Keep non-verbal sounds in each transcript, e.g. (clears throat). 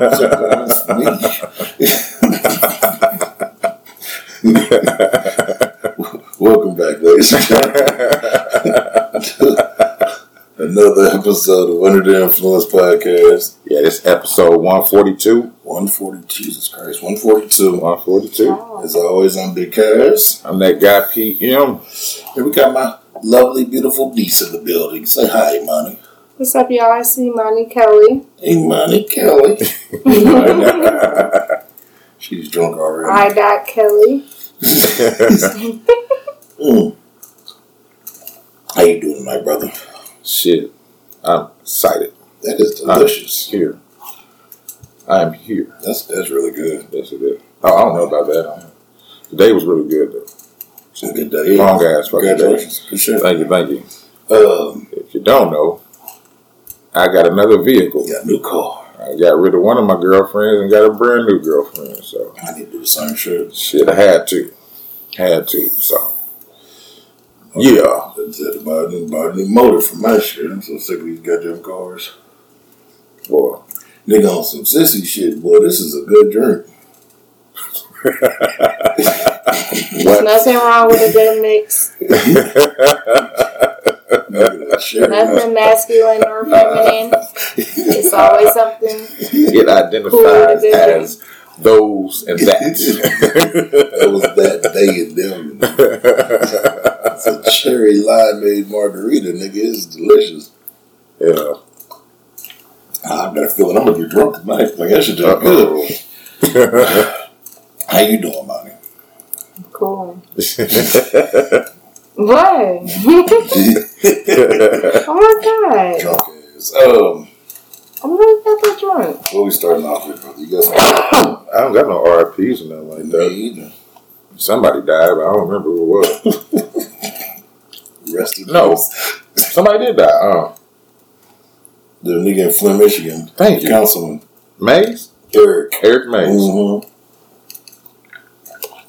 (laughs) Welcome back, ladies and gentlemen. (laughs) Another episode of Under the Influence podcast. Yeah, this episode 142. 140, Jesus Christ, 142. 142. As always, I'm Big Cass. I'm that guy, PM. Here we got my lovely, beautiful niece in the building. Say hi, Money. What's up, y'all? I see Monty Kelly. Hey, Money Kelly. (laughs) She's drunk already. I got Kelly. (laughs) Mm. How you doing, my brother? Shit. I'm excited. That is I'm delicious. here. I am here. That's that's really good. Yes, it is. Oh, I don't know about that. Today was really good, though. It's a good day. Long ass fucking day. For sure. Thank you, thank you. Um, If you don't know, I got another vehicle. got a new car. I got rid of one of my girlfriends and got a brand new girlfriend. So, I need to do the same shit. shit, I had to. Had to. So, yeah. That's it. Buy a new, buy a new motor for my shit. I'm so sick of these goddamn cars. Boy. Nigga on some sissy shit, boy. This is a good drink. (laughs) There's What? nothing wrong with a good mix. (laughs) Nigga, that shit. Nothing masculine or feminine. It's always something. it identifies as those and that. (laughs) that was that day and them. It's a cherry limeade margarita, nigga. It's delicious. yeah. Ah, I got a feeling I'm gonna get drunk tonight. Like that shit just good. (laughs) How you doing, Monty? Cool. (laughs) What? (laughs) oh my god. Drunk ass. Um, I'm really not that drunk. what we starting off with, brother? You got some (coughs) I don't got no RIPs or nothing like me that. either. Somebody died, but I don't remember who it was. Rest in No. peace. Somebody did die. Uh, The nigga in Flint, Michigan. Thank you. Councilman Mays? Eric. Eric Mays. Mm-hmm.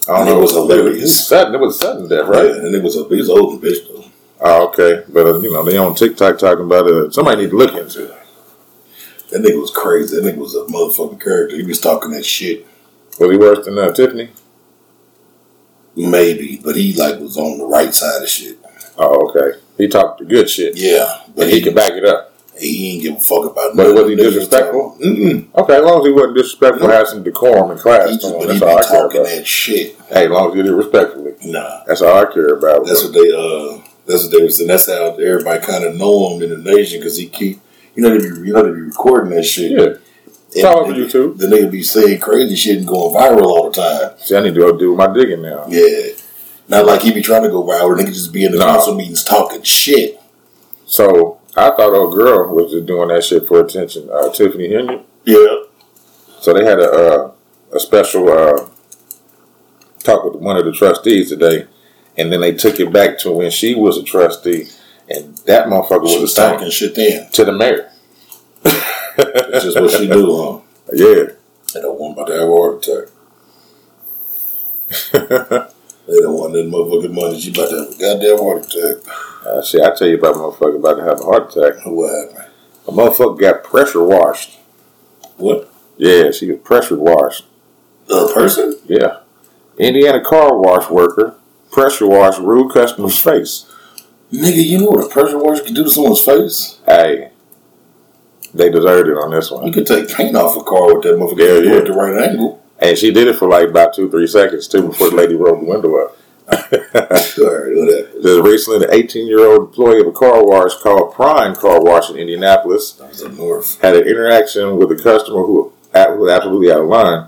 I don't It know. was It hilarious. was sudden. It was sudden death, Right. right? And it was a he's an old bitch though. Oh, okay. But, uh, you know, they on TikTok talking about it. Somebody need to look into it. That nigga was crazy. That nigga was a motherfucking character. He was talking that shit. Was he worse than uh, Tiffany? Maybe, but he like was on the right side of shit. Oh, okay. He talked the good shit. Yeah, but But he he could back it up. He ain't give a fuck about. Nothing. But was he disrespectful? Mm-mm. Okay, as long as he wasn't disrespectful, No. have some decorum and class He just, he That's all I care about. that shit. Hey, as long as you did it respectfully. Nah, That's all I care about. that's bro. what they. uh That's what they was. And that's how everybody kind of know him in the nation because he keep. You know they be you know they be recording that shit. Yeah. It's all over YouTube. The nigga be saying crazy shit and going viral all the time. See, I need to go do my digging now. Yeah. Not like he be trying to go viral. Nigga just be in the No. council meetings talking shit. So I thought old girl was just doing that shit for attention. Uh, Tiffany Henry. Yeah. So they had a uh, a special uh, talk with one of the trustees today, and then they took it back to when she was a trustee, and that motherfucker She was was talking shit then. to the mayor. That's just what she do, huh? (laughs) Yeah. They don't want about to have a heart attack. (laughs) They don't want that motherfucking money. She about to have a goddamn heart attack. Uh, shit, I tell you about a motherfucker about to have a heart attack. What happened? A motherfucker got pressure washed. What? Yeah, she was pressure washed. A person? Yeah. Indiana car wash worker pressure washed rude customer's face. Nigga, you know what a pressure washer can do to someone's face? Hey, they deserved it on this one. You could take paint off a car with that motherfucker Yeah, yeah. at the right angle. And she did it for like about two, three seconds too before the lady rolled the window up. (laughs) Recently, the 18 year old employee of a car wash called Prime Car Wash in Indianapolis That was up north. had an interaction with a customer who was absolutely out of line.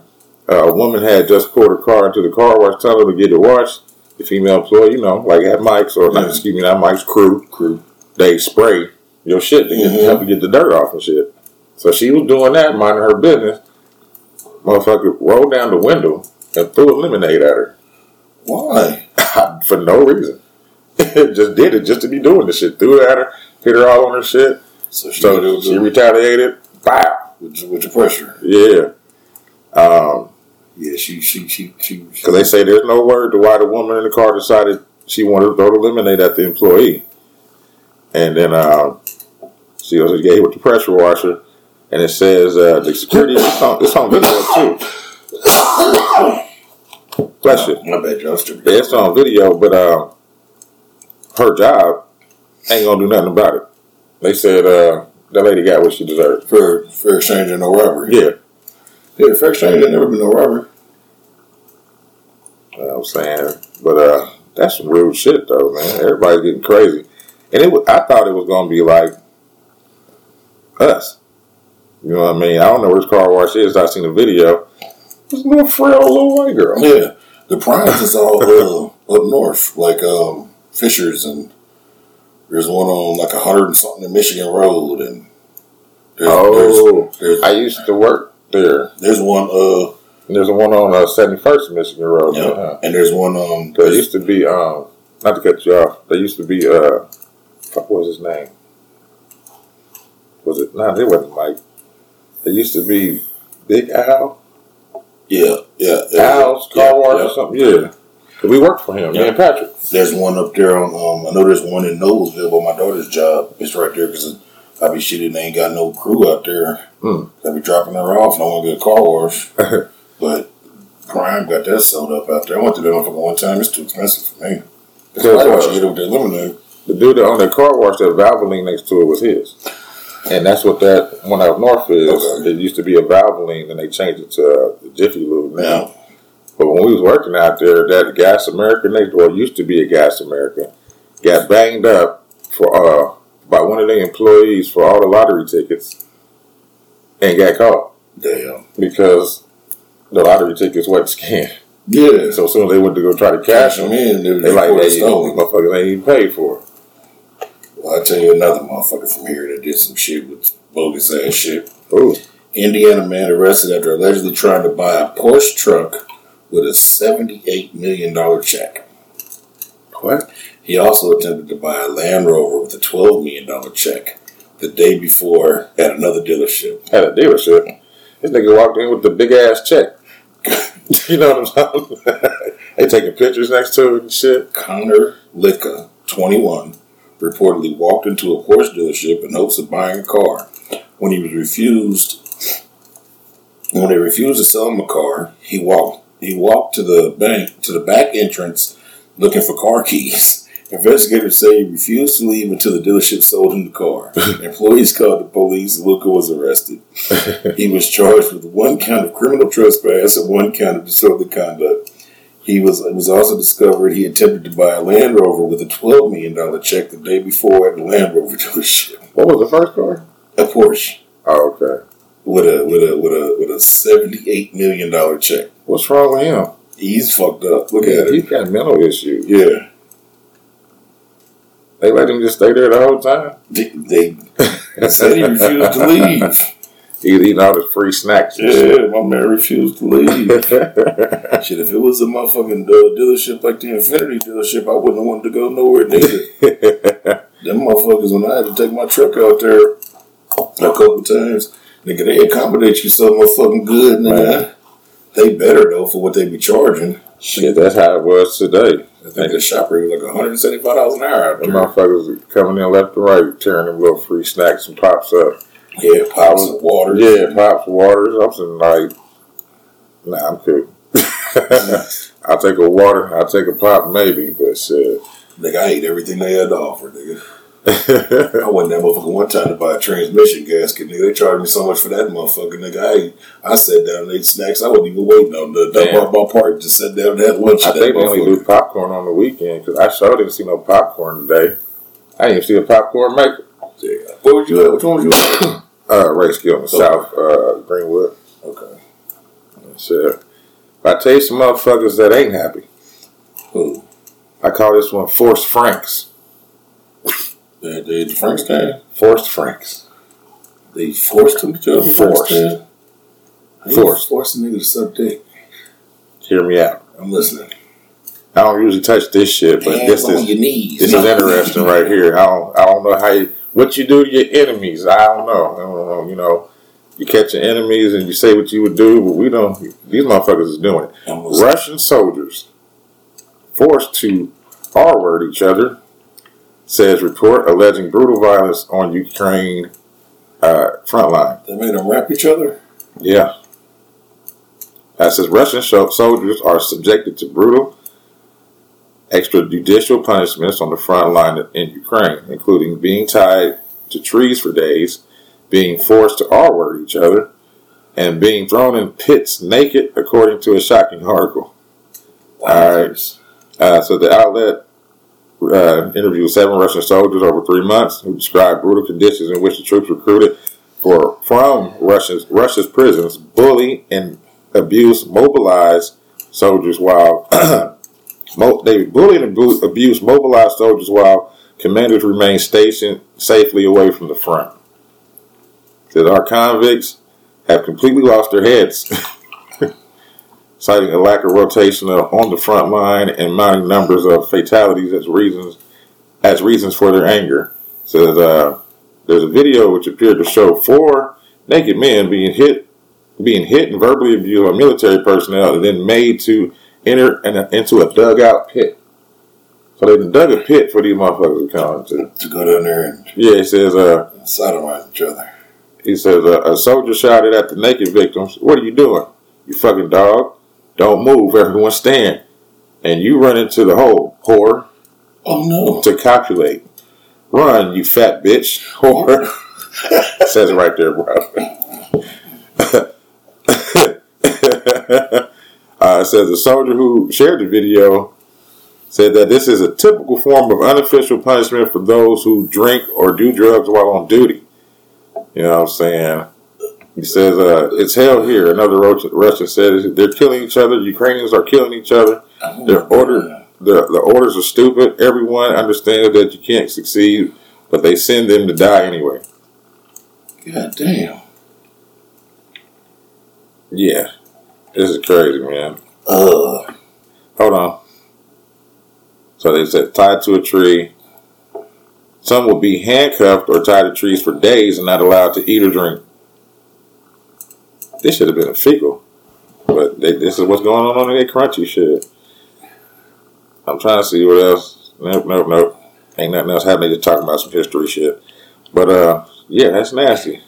Uh, a woman had just pulled her car into the car wash tunnel to get it washed. The female employee, you know, like had mics or not, excuse me, not mics, crew, Crew. they spray your shit to get, Mhm. help you get the dirt off and shit. So she was doing that, minding her business. Motherfucker rolled down the window and threw a lemonade at her Why? (laughs) for no reason. (laughs) just did it just to be doing the shit. Threw it at her, hit her all on her shit. So she, So she retaliated. Wow. with, with the pressure. Yeah. Um, Yeah, she she she she. Because they say there's no word to why the woman in the car decided she wanted to throw the lemonade at the employee. And then uh, She goes, "Yeah, with the pressure washer," and it says uh, the security. It's on, it's on video too. Bless you. My bad. Stupid. Yeah, it's on video, but uh, her job ain't gonna do nothing about it. They said uh, that lady got what she deserved. Fair, fair exchange and no robbery. Yeah, Yeah, fair exchange ain't never been no robbery. you know what I'm saying, but uh, that's some real shit though, man. Everybody's getting crazy, and it. Was, I thought it was gonna be like us. You know what I mean? I don't know where this car wash is. I've seen the video. This little frail little white girl. Yeah, the primes is all uh, up north, like um, Fishers, and there's one on like a hundred and something in Michigan Road, and there's, Oh, there's, there's, I used to work there. there's one uh, And there's one on uh, 71st Michigan Road. yeah, Uh-huh. and there's one um, There used to be, um, not to cut you off, there used to be, uh, what was his name? Was it, nah, it wasn't Mike. There used to be Big Al, yeah, yeah, Al's yeah, Car Wash yeah. or something, yeah. we worked for him, Yeah. and Patrick. There's one up there on um, I know there's one in Noblesville, but my daughter's job is right there because I be shitting they ain't got no crew out there. Hmm. I be dropping her off and I want to get a car wash, (laughs) but Prime got that sold up out there. I went to that motherfucker one time. It's too expensive for me. Because, I get it with that lemonade. The dude that owned that car wash, that Valvoline next to it was his. And that's what that one out north is. Okay. It used to be a Valvoline, and they changed it to uh, Jiffy Lube now. Now, But when we was working out there, that Gas America next door used to be a Gas America, got banged up for uh by one of the employees for all the lottery tickets, and got caught damn. because the lottery tickets wasn't scanned. Yeah. So as soon as they went to go try to Cash them in. They, like, hey, motherfuckers ain't even paid for. it. Well, I tell you another motherfucker from here that did some shit with bogus ass shit. Ooh, Indiana man arrested after allegedly trying to buy a Porsche truck with a $78 million check. what? He also attempted to buy a Land Rover with a $12 million check the day before at another dealership. At a dealership, this nigga walked in with the big ass check. (laughs) you know what I'm saying? (laughs) they taking pictures next to it and shit. Connor Licka, 21, reportedly walked into a Porsche dealership in hopes of buying a car. When he was refused, when they refused to sell him a car, he walked. He walked to the bank to the back entrance looking for car (laughs) keys. Investigators say he refused to leave until the dealership sold him the car. (laughs) Employees called the police. Luca was arrested. (laughs) He was charged with one count of criminal trespass and one count of disorderly conduct. He was it was also discovered he attempted to buy a Land Rover with a twelve million dollar check the day before at the Land Rover (laughs) dealership. What was the first car? A Porsche Oh, okay. with a with a with a with a seventy eight million dollar check. What's wrong with him? He's fucked up. Look at him. He's got mental issues. Yeah. They let him just stay there the whole time. They, they said he refused to leave. (laughs) He's eating all the free snacks Yeah, my man refused to leave. (laughs) shit. If it was a motherfucking uh, dealership like the Infiniti dealership, I wouldn't have wanted to go nowhere neither. (laughs) Them motherfuckers, when I had to take my truck out there a couple times, nigga, they accommodate you so motherfucking good, nigga. They better though for what they be charging. shit, that's how it was today. I think the shop rate was like one hundred seventy five dollars an hour out The motherfuckers coming in left and right, tearing them little free snacks and pops up. Yeah, pops and water. Yeah, pops, waters. I'm sitting like, nah, I'm cool. (laughs) I'll take a water. I'll take a pop, maybe, but shit. Nigga, I ate everything they had to offer, nigga. (laughs) I went that motherfucker one time to buy a transmission gasket, nigga. They charged me so much for that motherfucker, nigga. I I sat down and ate snacks. I wasn't even waiting on the dump my part. Just sat down and had lunch. I think they only do popcorn on the weekend because I sure didn't see no popcorn today. I didn't even see a popcorn maker. Yeah. What was you at? Which one was you at? Uh, Skill in the South, uh, Greenwood. okay. But I tell you some motherfuckers that ain't happy. Who? I call this one Forced Franks. The, the, the Frankenstein? Forced Franks. They forced them to the Forced. Forced. Forced a nigga to suck dick. Hear me out. I'm listening. I don't usually touch this shit, but Hands this is your knees. this is (laughs) interesting right here. I don't I don't know how you, what you do to your enemies. I don't know. I don't know. You know, you catch your enemies and you say what you would do, but we don't. These motherfuckers is doing it. Russian soldiers forced to R word each other, says report alleging brutal violence on Ukraine uh, front line. They made them rap each other. Yeah. As says, Russian soldiers are subjected to brutal extrajudicial punishments on the front line in Ukraine, including being tied to trees for days, being forced to R word each other, and being thrown in pits naked, according to a shocking article. All right. Uh, so the outlet uh, interviewed seven Russian soldiers over three months who described brutal conditions in which the troops recruited for from Russia's Russia's prisons, bully and abuse mobilized soldiers while mo- (clears throat) they bully and abu- abuse mobilized soldiers while commanders remain stationed safely away from the front. That our convicts have completely lost their heads, (laughs) citing a lack of rotation on the front line and mounting numbers of fatalities as reasons as reasons for their anger. Says uh, there's a video which appeared to show four naked men being hit, being hit and verbally abused by military personnel, and then made to enter in a, into a dugout pit. So they dug a pit for these motherfuckers to come into. To go down there and Yeah, it says uh, sodomize each other. he says, uh, a soldier shouted at the naked victims, What are you doing? You fucking dog. Don't move. Everyone stand. And you run into the hole, whore, Oh no! to copulate. Run, you fat bitch, (laughs) whore. says it right there, bro. (laughs) uh, it says the soldier who shared the video said that this is a typical form of unofficial punishment for those who drink or do drugs while on duty. You know what I'm saying? He says, uh, it's hell here. Another Russian said they're killing each other. Ukrainians are killing each other. Oh, They're. The, the orders are stupid. Everyone understands that you can't succeed, but they send them to die anyway. God damn. Yeah. This is crazy, man. Uh, Hold on. So they said tied to a tree. Some will be handcuffed or tied to trees for days and not allowed to eat or drink. This should have been a fecal. But they, this is what's going on on that crunchy shit. I'm trying to see what else. Nope, nope, nope. Ain't nothing else happening. Just talking about some history shit. But uh, yeah, that's nasty.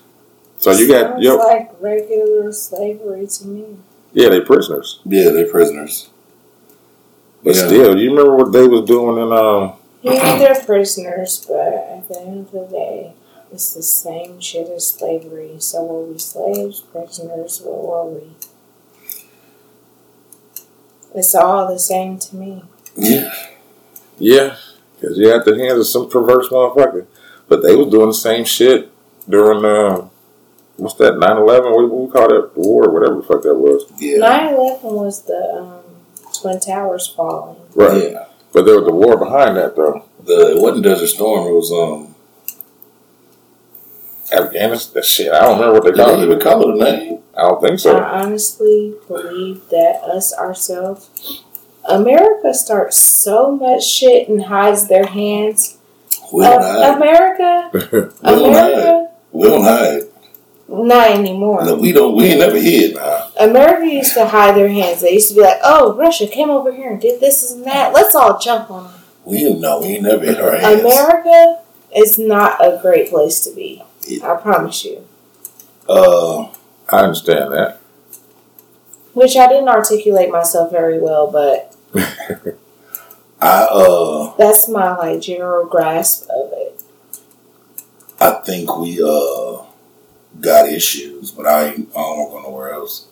So you got Sounds yo, like regular slavery to me. Yeah, they prisoners. yeah, they prisoners. But Yeah. still, you remember what they was doing in um Yeah, they're prisoners, but at the end of the day, it's the same shit as slavery. So were we slaves, prisoners, what were we? It's all the same to me. Yeah. Yeah, because you at the hands of some perverse motherfucker. But they was doing the same shit during uh, what's that 9-11? What, what we call that war, whatever the fuck that was. Yeah. 9 11 was the um, Twin Towers falling. Right. Yeah. But there was a war behind that though. The it wasn't Desert Storm. It was um. Afghanistan. Shit, I don't remember what they Did called they it. even call it a name? I don't think so. I honestly believe that us ourselves, America starts so much shit and hides their hands. We don't Uh, hide. America, (laughs) We don't hide. America, We don't hide. Not anymore. No, we don't. We ain't never hid. Nah. America used to hide their hands. They used to be like, "Oh, Russia came over here and did this and that. Let's all jump on them." We no. We ain't never hid our hands. America is not a great place to be. I promise you. Uh, I understand that. Which I didn't articulate myself very well, but (laughs) I uh, that's my like general grasp of it. I think we uh got issues, but I ain't. I don't go nowhere else.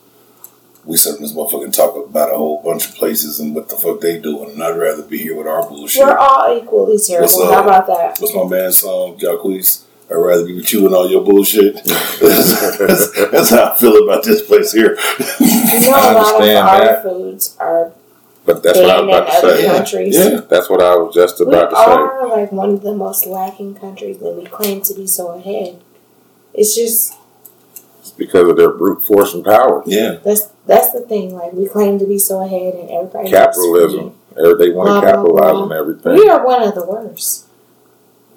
We sit in this motherfucking talk about a whole bunch of places and what the fuck they doing, and I'd rather be here with our bullshit. We're all equally terrible. What's up? How about that? What's my man's song, Jacquees? I'd rather be with you and all your bullshit. (laughs) that's, that's how I feel about this place here. You know, I a lot of understand our that. foods are But that's what I was about to say. countries. Yeah. That's what I was just We about to say. We are like one of the most lacking countries that we claim to be so ahead. It's just It's because of their brute force and power. Yeah. that's that's the thing. Like we claim to be so ahead, and everybody Capitalism. They want to capitalize blah. on everything. We are one of the worst.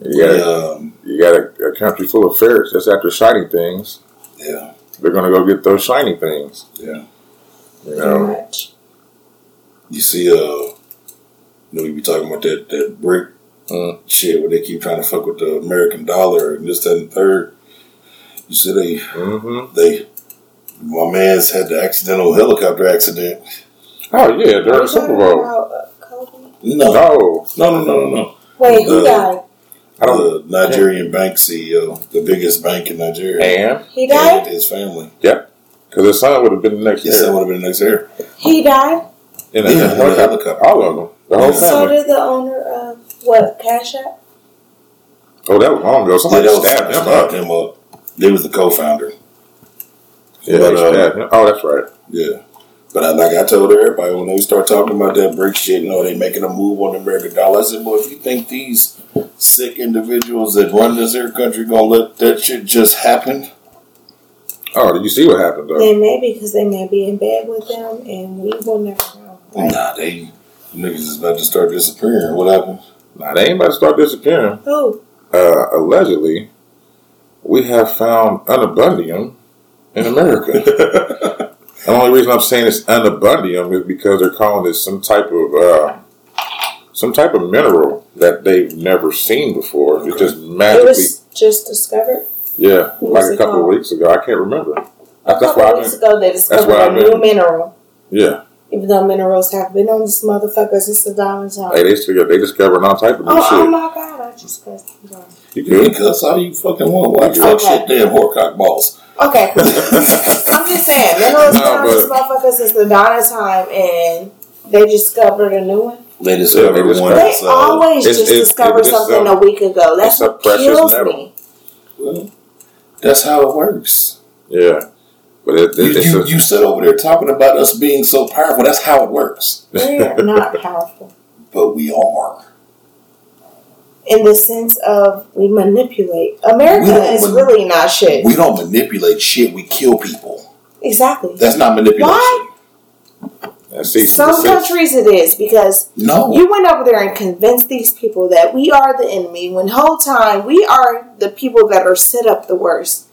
You got, a, Um, you got a, a country full of ferrets that's after shiny things. yeah. They're going to go get those shiny things. Yeah. You Pretty know, much. You see, uh, you know, we be talking about that, that brick Mm. shit where they keep trying to fuck with the American dollar and this, that, and the third. You see, they Mm-hmm. they my man's had the accidental helicopter accident. Oh yeah, Are during you the Super Bowl. about, uh, Kobe? No, No, no, no, no, no, no. Wait, who died? I don't. The Nigerian bank CEO, the biggest bank in Nigeria, And He and died. his family. Yep. Because his son would have been the next His son would have been the next year. He died. In a, Yeah, in a in a helicopter. helicopter. All of them. The whole Yeah. So did the owner of what Cash App? Oh, that was long ago. Yeah, Somebody that was stabbed him stabbed up. him up. They was the co-founder. Yeah, But, uh, stabbed. Oh, that's right. Yeah. But I, like I told everybody when they start talking about that brick shit, you know, they making a move on the American dollar. I said, boy, if you think these sick individuals that run this here country gonna let that shit just happen, Oh, did you see what happened though? They may be because they may be in bed with them, and we will never know. Like, nah, they niggas is about to start disappearing. What happened? Nah, they ain't about to start disappearing. who? Uh, allegedly, we have found unabundium in America. (laughs) the only reason I'm saying it's unabundium is because they're calling it some type of uh, some type of mineral that they've never seen before. It just It magically, was just discovered. yeah, What like a it couple of weeks ago. I can't remember. A That's couple why I've weeks been, ago, they discovered why a I've new been- mineral. yeah. Even though minerals have been on this motherfucker since the diamond time. Hey, they still they discovering all type of new oh, oh my god! I just cussed. I'm sorry. You You good? can cuss all you fucking want. Why you fuck Okay. shit damn whorecock balls? Okay, I'm just saying minerals No, been on this but- motherfucker since the dawn of time, and they discovered a new one. They discovered Yeah, they one They that's uh, always it's- just it's- discovered it's, something a week ago. That's a what kills metal. me. well, that's how it works. Yeah, but it, You, it, it's you, a, you sit over there talking about us being so powerful. That's how it works. We're not powerful But we are. In the sense of we manipulate. America We is man- really not shit. We don't manipulate shit. We kill people. Exactly. That's not manipulation. Why? Some countries it is because No. you went over there and convinced these people that we are the enemy when whole time we are the people that are set up the worst.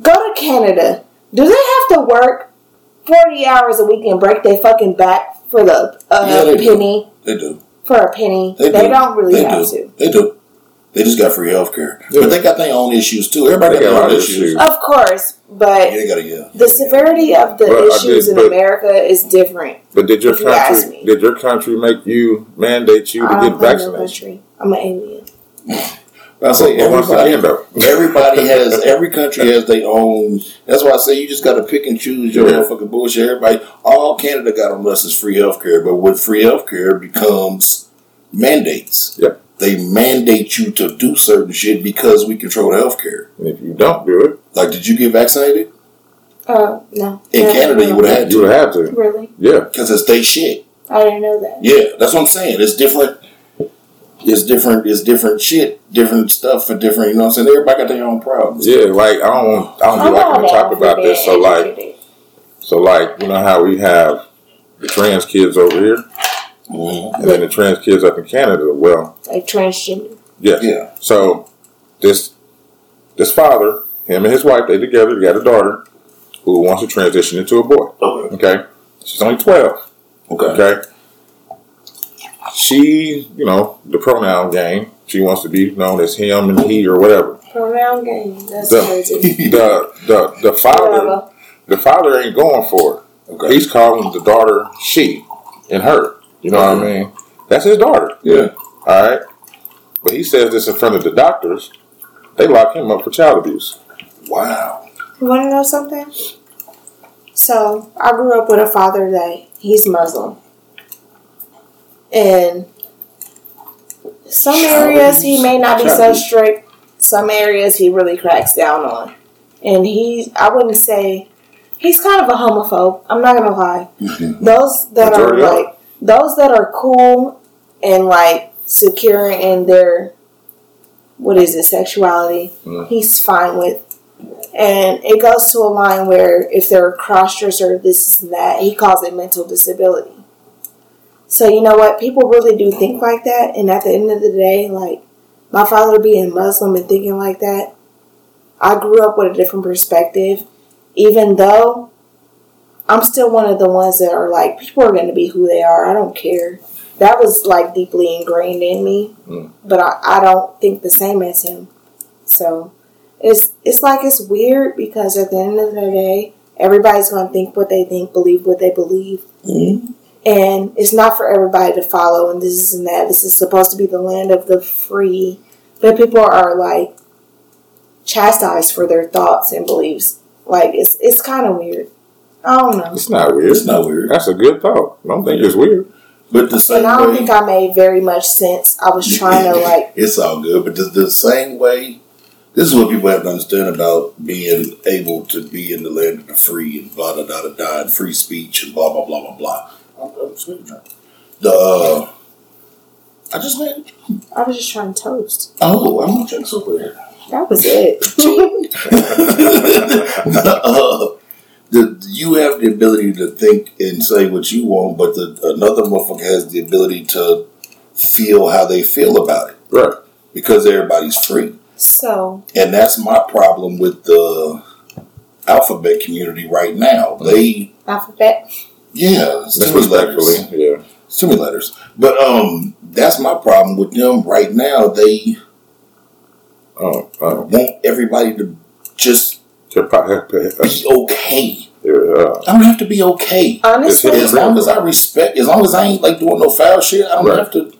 Go to Canada. Do they have to work 40 hours a week and break their fucking back for the uh, Yeah, they do. penny? they do. For a penny. They They, do. don't really They have do. to. They do. They just got free health care. Yeah. But they got their own issues too. Everybody They got got their own issues. issues. Of course, but Yeah, got a yeah. the severity of the But issues did- in America is different. But did your If you country did your country make you mandate you to I get don't claim no vaccinated? I'm an alien. (laughs) I say But everybody, everybody has (laughs) every country has their own. That's why I say you just got to pick and choose your Yeah. motherfucking bullshit. Everybody, all Canada got on us is free health care, but with free health care becomes mandates. Yep. They mandate you to do certain shit because we control health care. and if you don't do it, Like, did you get vaccinated Uh, no. in Never Canada? You would have had you to would have to. Really? Yeah, because it's they shit. I didn't know that. Yeah, that's what I'm saying. It's different. It's different. It's different shit, different stuff for different. You know what I'm saying? Everybody got their own problems. yeah. Like I don't want I don't be I'm liking to talk about this. So like so like you know how we have the trans kids over here Mhm. and then the trans kids up in Canada. Well, like transgender. yeah. Yeah. So this this father, him and his wife, they together. They got a daughter who wants to transition into a boy. Okay. Okay, she's only twelve. Okay. Okay. She, you know, the pronoun game. She wants to be known as him and he or whatever. Pronoun game. That's The- crazy. (laughs) The the the father the father ain't going for it. Okay. He's calling the daughter she and her. You know what I mm-hmm. mean? That's his daughter. Yeah. All right. But he says this in front of the doctors. They lock him up for child abuse. Wow. You want to know something? So, I grew up with a father that he's Muslim. And some areas he may not be so strict, some areas he really cracks down on. And he, I wouldn't say, he's kind of a homophobe. I'm not going to lie. Mhm. Those that are like, those that are cool and like secure in their, what is it, sexuality, Mm. he's fine with. And it goes to a line where if they're cross dressed or this and that, he calls it mental disability. So you know what? People really do think like that, and at the end of the day, like my father being Muslim and thinking like that, I grew up with a different perspective. Even though I'm still one of the ones that are like, people are going to be who they are. I don't care. That was like deeply ingrained in me, Mm. but I, I don't think the same as him. So it's it's like it's weird because at the end of the day, everybody's gonna think what they think, believe what they believe, Mhm. And it's not for everybody to follow. And this is and that. This is supposed to be the land of the free, but people are like chastised for their thoughts and beliefs. Like it's it's kind of weird. I don't know. It's not weird. It's not weird. That's a good thought. I don't think it's weird. But the same And I don't way, think I made very much sense. I was trying to like (laughs) it's all good. But the, the same way, this is what people have to understand about being able to be in the land of the free and blah, blah, blah, blah, blah, and free speech and blah, blah, blah, blah, blah. I'm, I'm sleeping. The, uh, I just made, I was just trying to toast. oh, I'm going to drink over here. That was it. (laughs) uh, the, you have the ability to think and say what you want, but the, another motherfucker has the ability to feel how they feel about it Right. because everybody's free. so And that's my problem with the alphabet community right now. They, alphabet. Yeah, it's too many letters. Yeah. It's too many letters. But um, that's my problem with them right now. They Oh, oh. want everybody to just To be okay. Yeah, I don't have to be okay. Honestly, As long as I respect, as long as I ain't like doing no foul shit, I don't Right. have to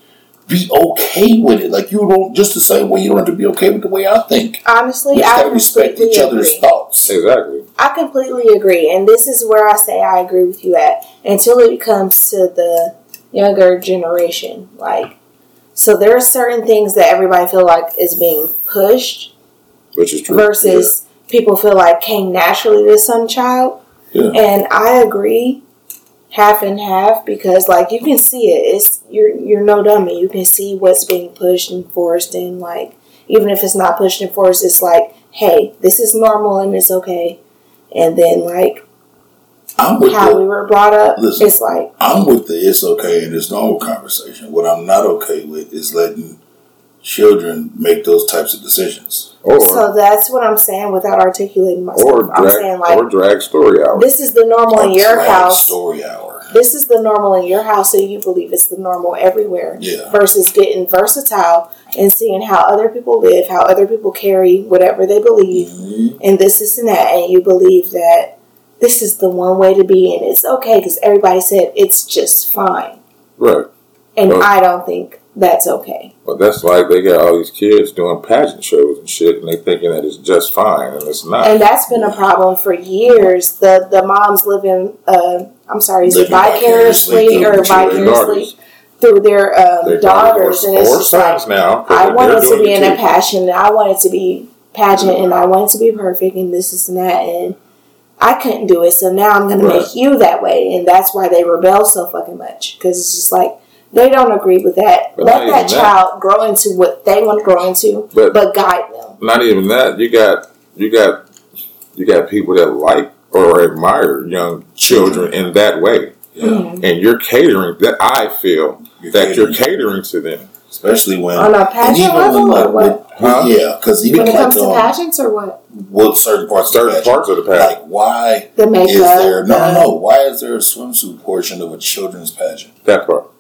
be okay with it. Like you don't just the same way you don't have to be okay with the way I think. honestly, We just I respect completely each other's thoughts. exactly. I completely agree, and this is where I say I agree with you at. Until it comes to the younger generation, like, so there are certain things that everybody feel like is being pushed Which is true. versus people feel like came naturally to some child. Yeah. And I agree half and half because like you can see it. It's you're you're no dummy. You can see what's being pushed and forced and like even if it's not pushed and forced, it's like, hey, this is normal and it's okay. And then like I'm with how the, we were brought up, Listen. it's like I'm with the it's okay and it's normal conversation. What I'm not okay with is letting children make those types of decisions. Or so that's what I'm saying without articulating myself. or I'm saying like or drag story hour. this is the normal in your Drag house. story hour. this is the normal in your house, so you believe it's the normal everywhere. Yeah. Versus getting versatile and seeing how other people live, how other people carry whatever they believe, Mhm. and this, this, and that, and you believe that this is the one way to be, and it's okay because everybody said it's just fine, Right. and Well- I don't think that's okay. But that's like they got all these kids doing pageant shows and shit, and they thinking that it's just fine, and it's not. And that's been a problem for years. The the moms living, uh, I'm sorry, is it Living vicariously or vicariously through their, um, Their daughters, or, and it's just like now. I they're want it to be in a passion, and I wanted to be pageant, and I wanted to be perfect, and this, is and that, and I couldn't do it, so now I'm going Right. to make you that way, and that's why they rebel so fucking much, because it's just like they don't agree with that. But Let that even that. child grow into what they want to grow into, But- but guide them. Not even that. You got you got you got people that like or admire young children in that way, Yeah. and you're catering. That I feel You're that you're catering. catering to them. especially when On a and pageant even level when, or like, what? with- Huh? yeah, because even When it like comes to um, pageants or what? with certain parts Certain of the parts of the pageant. like why The makeup. is there no no no why is there a swimsuit portion of a children's pageant? That part.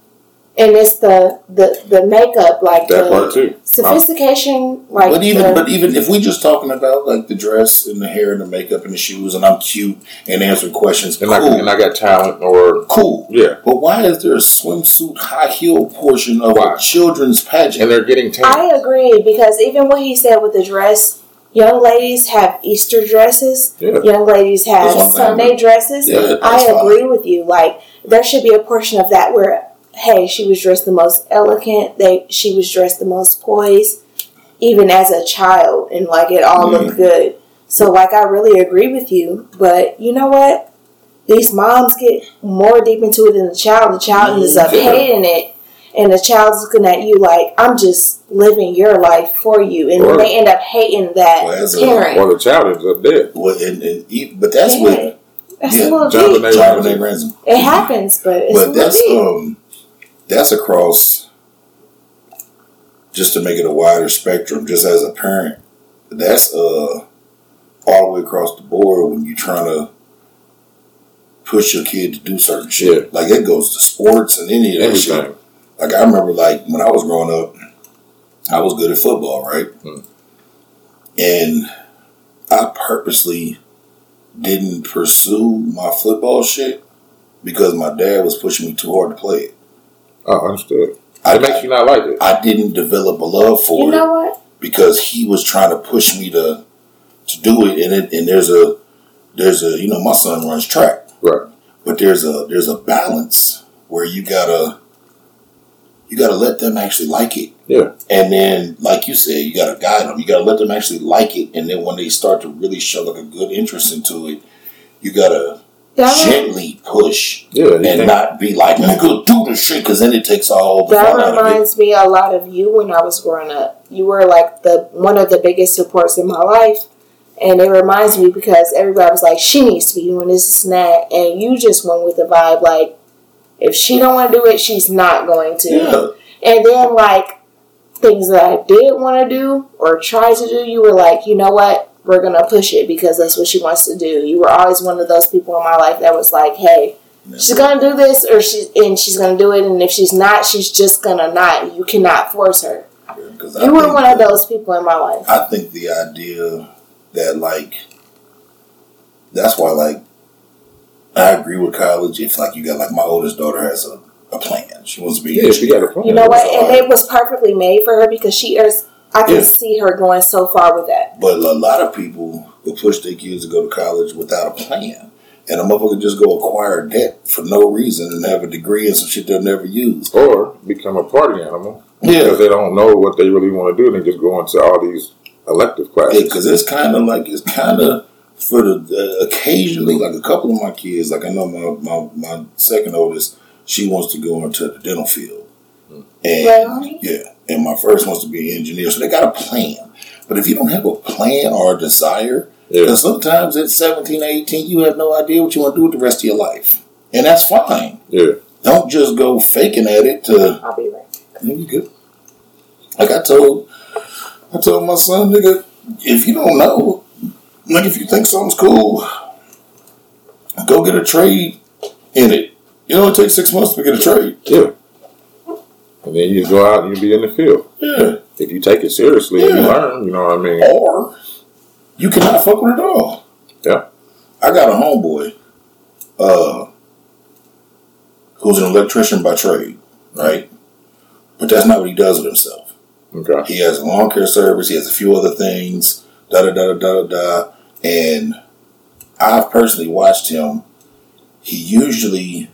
And it's the, the, the makeup, like That the part too. sophistication, like but even the- but even if we just talking about like the dress and the hair and the makeup and the shoes and I'm cute and answering questions, And cool, I and I got talent or cool. yeah, But why is there a swimsuit high heel portion of Why? a children's pageant? and they're getting tan. I agree because even what he said with the dress, young ladies have Easter dresses, Yeah. young ladies have That's what I'm saying. Sunday dresses. Yeah, that's I fine. agree with you. Like there should be a portion of that where, hey, she was dressed the most elegant. They she was dressed the most poised, even as a child, and like it all Mm-hmm. looked good. So like I really agree with you, but you know what? These moms get more deep into it than the child. The child ends up Yeah. hating it, and the child's looking at you like I'm just living your life for you, and Or- they end up hating that Well, as a- parent. or the child ends up dead. Well, and, and e- but that's Yeah. what That's yeah, a little Jonathan deep. A. JonBenét Ransom. It happens, but it's a But little that's deep. um that's across just to make it a wider spectrum, just as a parent, that's uh all the way across the board when you're trying to push your kid to do certain shit. Like it goes to sports and any of that shit. Like I remember, like when I was growing up, I was good at football, right? Hmm. And I purposely didn't pursue my football shit because my dad was pushing me too hard to play it. Oh, understood. I, It makes you not like it. I didn't develop a love for You it know what? because he was trying to push me to to do it, and it, and there's a there's a you know my son runs track, Right. but there's a there's a balance where you gotta you gotta let them actually like it. Yeah. And then, like you said, you gotta guide them. You gotta let them actually like it, and then when they start to really show like a good interest into it, you gotta That, gently push Yeah. And think, not be like, "Nigga, do the shit," because then it takes all the that fun out of it. reminds me a lot of you when I was growing up. You were like the one of the biggest supports in my life. And it reminds me because everybody was like, she needs to be doing this, this and that. And you just went with the vibe like, if she don't want to do it, she's not going to. Yeah, And then like things that I did want to do or try to do, you were like, you know what? We're gonna push it because that's what she wants to do. You were always one of those people in my life that was like, hey, she's gonna do this or she's and she's gonna do it, and if she's not, she's just gonna not. You cannot force her. because I You were think one of those people in my life. I think the idea that like that's why like I agree with college if like you got like my oldest daughter has a, a plan. She wants to be yeah, she got a plan. You know what? so And I- it was perfectly made for her because she is. I can Yeah. see her going so far with that. But a lot of people will push their kids to go to college without a plan. And a motherfucker just go acquire debt for no reason and have a degree in some shit they'll never use. Or become a party animal Yeah. because they don't know what they really want to do and they just go into all these elective classes. because it's kind of like it's kind of for the uh, occasionally like a couple of my kids like I know my, my my second oldest she wants to go into the dental field and Really? yeah and my first wants to be an engineer so they got a plan but if you don't have a plan or a desire Yeah. sometimes at 17 18 you have no idea what you want to do with the rest of your life and that's fine Yeah. don't just go faking at it to I'll be right. yeah, you good. Like I told, I told my son, nigga, if you don't know, like if you think something's cool, go get a trade in it. You know, it takes six months to get a trade. Yeah. And then you go out and you be in the field. Yeah. If you take it seriously and you learn, you know what I mean? Or you cannot fuck with it all. Yeah. I got a homeboy, uh, who's an electrician by trade, right? But that's not what he does with himself. Okay. He has a lawn care service. He has a few other things. Da da da da da da. And I've personally watched him. He usually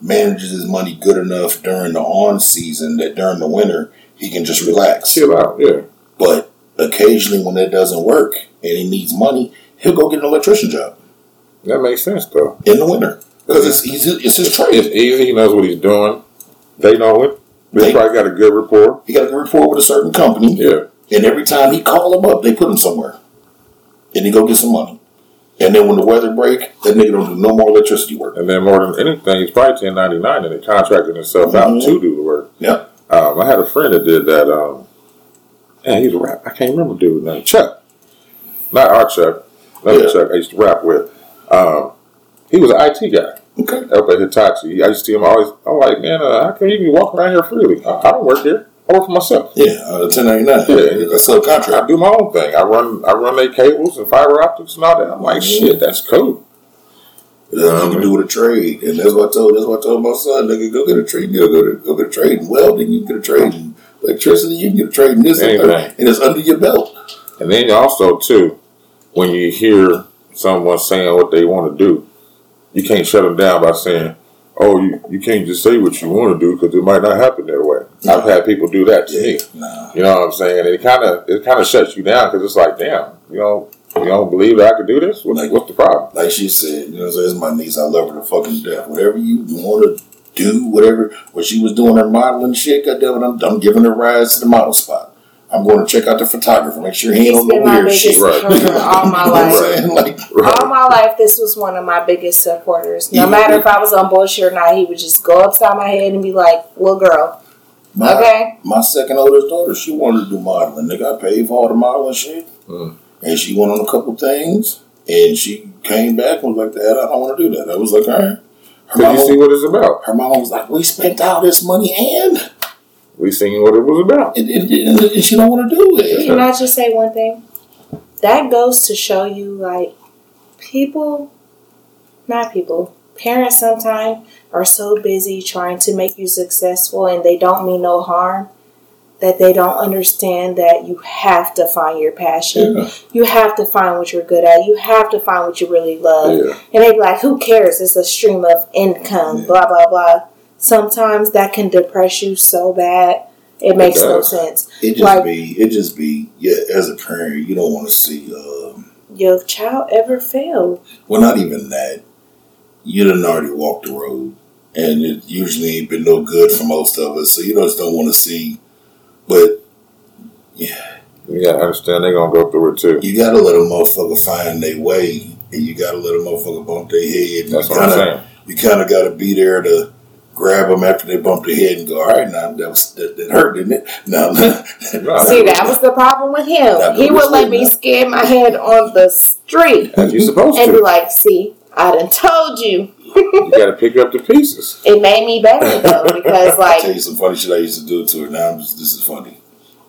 manages his money good enough during the on season that during the winter he can just relax. Chill out. Yeah. But occasionally, when that doesn't work and he needs money, he'll go get an electrician job That makes sense though. in the winter because it's he's, it's his It's trade. easy. He knows what he's doing. They know it. They They- probably got a good rapport. He got a good rapport with a certain company. Yeah. And every time he call them up, they put him somewhere. And he go get some money. And then when the weather break, that nigga don't do no more electricity work. And then more than anything, he's probably 1099 and he contracted himself Mhm. out to do the work. Yeah. Um, I had a friend that did that. Um, man, he's a rap. I can't remember dude name. Chuck. Not our Chuck. Another Yeah. Chuck I used to rap with. Um, he was an IT guy Okay. up at Hitachi. I used to see him always. I'm like, man, uh, how can you be walking around here freely? I, I don't work here. I work for myself. Yeah, uh, 1099. Yeah. a subcontract. I do my own thing. I run I run their cables and fiber optics and all that. I'm like, shit, that's cool. Yeah, gonna do with a trade. And that's what I told that's what I told my son, nigga, go get a trade. You go, to, go get a trade in welding, you can get a trade in electricity, you can get a trade in this and that. And it's under your belt. And then also too, when you hear someone saying what they want to do, you can't shut them down by saying, "Oh, you, you can't just say what you want to do because it might not happen that way." I've had people do that to me. Nah. You know what I'm saying? And it kind of it kind of shuts you down because it's like, damn, you know, you don't believe that I could do this? What's, Like- what's the problem? Like she said, you know, so it's my niece. I love her to fucking death. Whatever you want to do, whatever. What she was doing her modeling shit, goddamn it, I'm, I'm giving her rides to the model spot. I'm going to check out the photographer, make sure he ain't on no been my weird shit. Right. all my You know what I'm life. saying? (laughs) Like, All my life, this was one of my biggest supporters. No Yeah. matter if I was on bullshit or not, he would just go upside my head and be like, "Little girl, my, okay." my second oldest daughter, she wanted to do modeling. Nigga, I paid for all the modeling shit. Mm. And she went on a couple things, and she came back and was like, Dad, I don't want to do that. I was like, all right. Her But you see what it's about. her mom was like, we spent all this money and, We seen what it was about. and, and, and, and she don't want to do it. Can I just say one thing? that goes to show you like people not people parents sometimes are so busy trying to make you successful and they don't mean no harm that they don't understand that you have to find your passion Yeah. you have to find what you're good at you have to find what you really love Yeah. and they be like who cares it's a stream of income Yeah. blah blah blah sometimes that can depress you so bad it makes no sense It just Like- be, it just be, yeah. As a parent, you don't want to see. Um, your child ever fail. well, not even that. You done already walked the road, and it usually ain't been no good for most of us. So you just don't want to see. But yeah, You gotta understand they're gonna go through it too. you gotta let a motherfucker find their way, and you gotta let a motherfucker bump their head. That's you what I'm saying. You kind of gotta be there to grab them after they bump their head and go, "All right, now that was that, that hurt, didn't it?" (laughs) Now, Right. See, that was the problem with him. That He was would let me man. skid my head on the street As you supposed to. and be like, see, I done told you. You gotta pick up the pieces. (laughs) It made me better though, (laughs) because I'll tell you some funny shit I used to do to her. Now just, this is funny,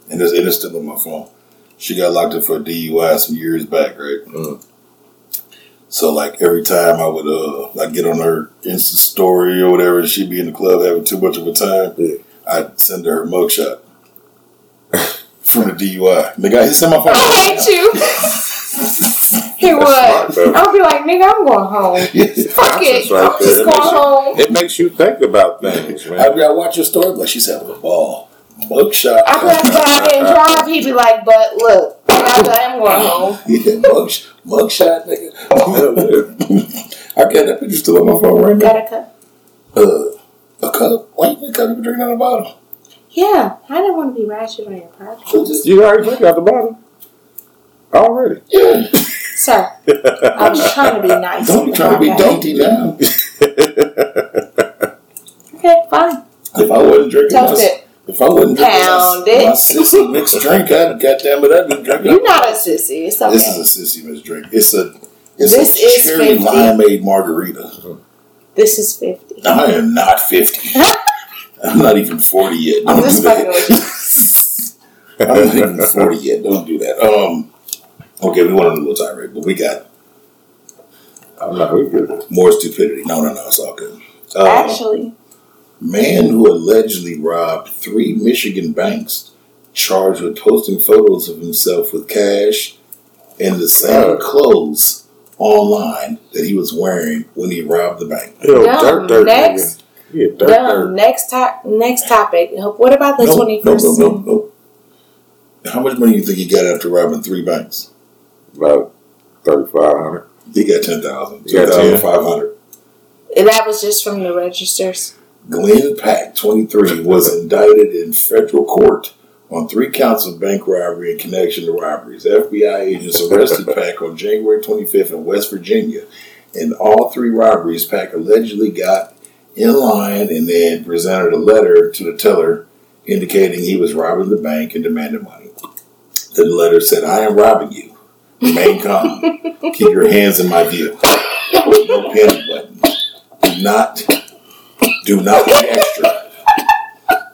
and it's, and it's still on my phone. She got locked up for a DUI some years back, right? Mm. So like every time I would uh like get on her Insta story or whatever, she'd be in the club having too much of a time, Yeah. I'd send her a mugshot (laughs) from the DUI. Nigga, I sent my phone. I hate you. (laughs) he would. I'll be like, nigga, I'm going home. (laughs) Fuck it. Right I'm just there. going home. It makes you think about things, I, man. I watch your story, like she's having a ball. Mugshot. I be like, but I didn't drive. He'd be like, but look, after I'm going home. yeah, mug, mugshot, nigga. I got that picture still on my phone right now. Got a cup? Uh, a cup? Why you cup you drinking out of a bottle? Yeah, I didn't want to be ratchet on your just, You already drink out the bottom. Already. yeah. (laughs) Sir, I was trying to be nice. Don't be trying to be dainty now. Okay, fine. If I wasn't drinking Toast it. If I wasn't drinking Pound my, it. my sissy mixed drink, I'd goddamn it, I'd be drinking. You're not a sissy. It's okay. This is a sissy mixed drink. It's a it's This a is cherry 50. limeade margarita. This is 50. (laughs) I am not fifty. (laughs) I'm not even forty yet. I'm Don't just do that. (laughs) I'm not even forty yet. Don't do that. Um. Okay, we went on a little tirade, but we got I'm not we good. more stupidity. No, no, no. It's all good. Uh, Actually, Man who allegedly robbed three Michigan banks charged with posting photos of himself with cash and the same clothes online that he was wearing when he robbed the bank. Yo, Dumb. dirt, dirt, Next. nigga. Yeah, dirt, dumb. dirt. Next top. Next topic. What about the No, twenty no, first? no, no, no. How much money do you think he got after robbing three banks? About thirty five hundred. He got ten thousand. He got Ten thousand five hundred. And that was just from the registers. Glenn Pack, 23, was indicted in federal court on three counts of bank robbery in connection to robberies. FBI agents arrested (laughs) Pack on January 25th in West Virginia. In all three robberies, Pack allegedly got in line and then presented a letter to the teller indicating he was robbing the bank and demanded money. The letter said, I am robbing you. Remain calm. (laughs) Keep your hands in my view. No panic button. Do not do not buy extra.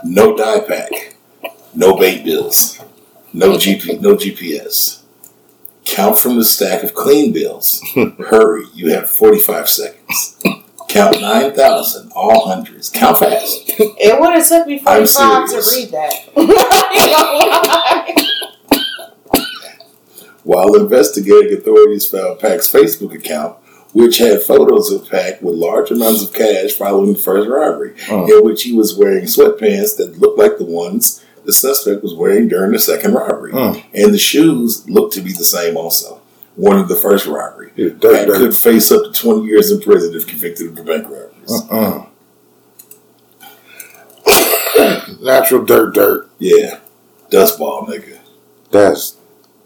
No die pack. No bait bills. No GP. No GPS. Count from the stack of clean bills. (laughs) Hurry, you have forty-five seconds. Count nine thousand, all hundreds. Count fast. It would have took me I'm forty five to read that. (laughs) I ain't gonna lie. While investigating authorities found Pack's Facebook account, which had photos of Pack with large amounts of cash following the first robbery, Oh. in which he was wearing sweatpants that looked like the ones the suspect was wearing during the second robbery. Oh. And the shoes looked to be the same also, one of the first robbery. Yeah, Pack could face up to 20 years in prison if convicted of the bank robberies. Uh-uh. (coughs) Natural dirt, dirt. Yeah. Dust ball, nigga. That's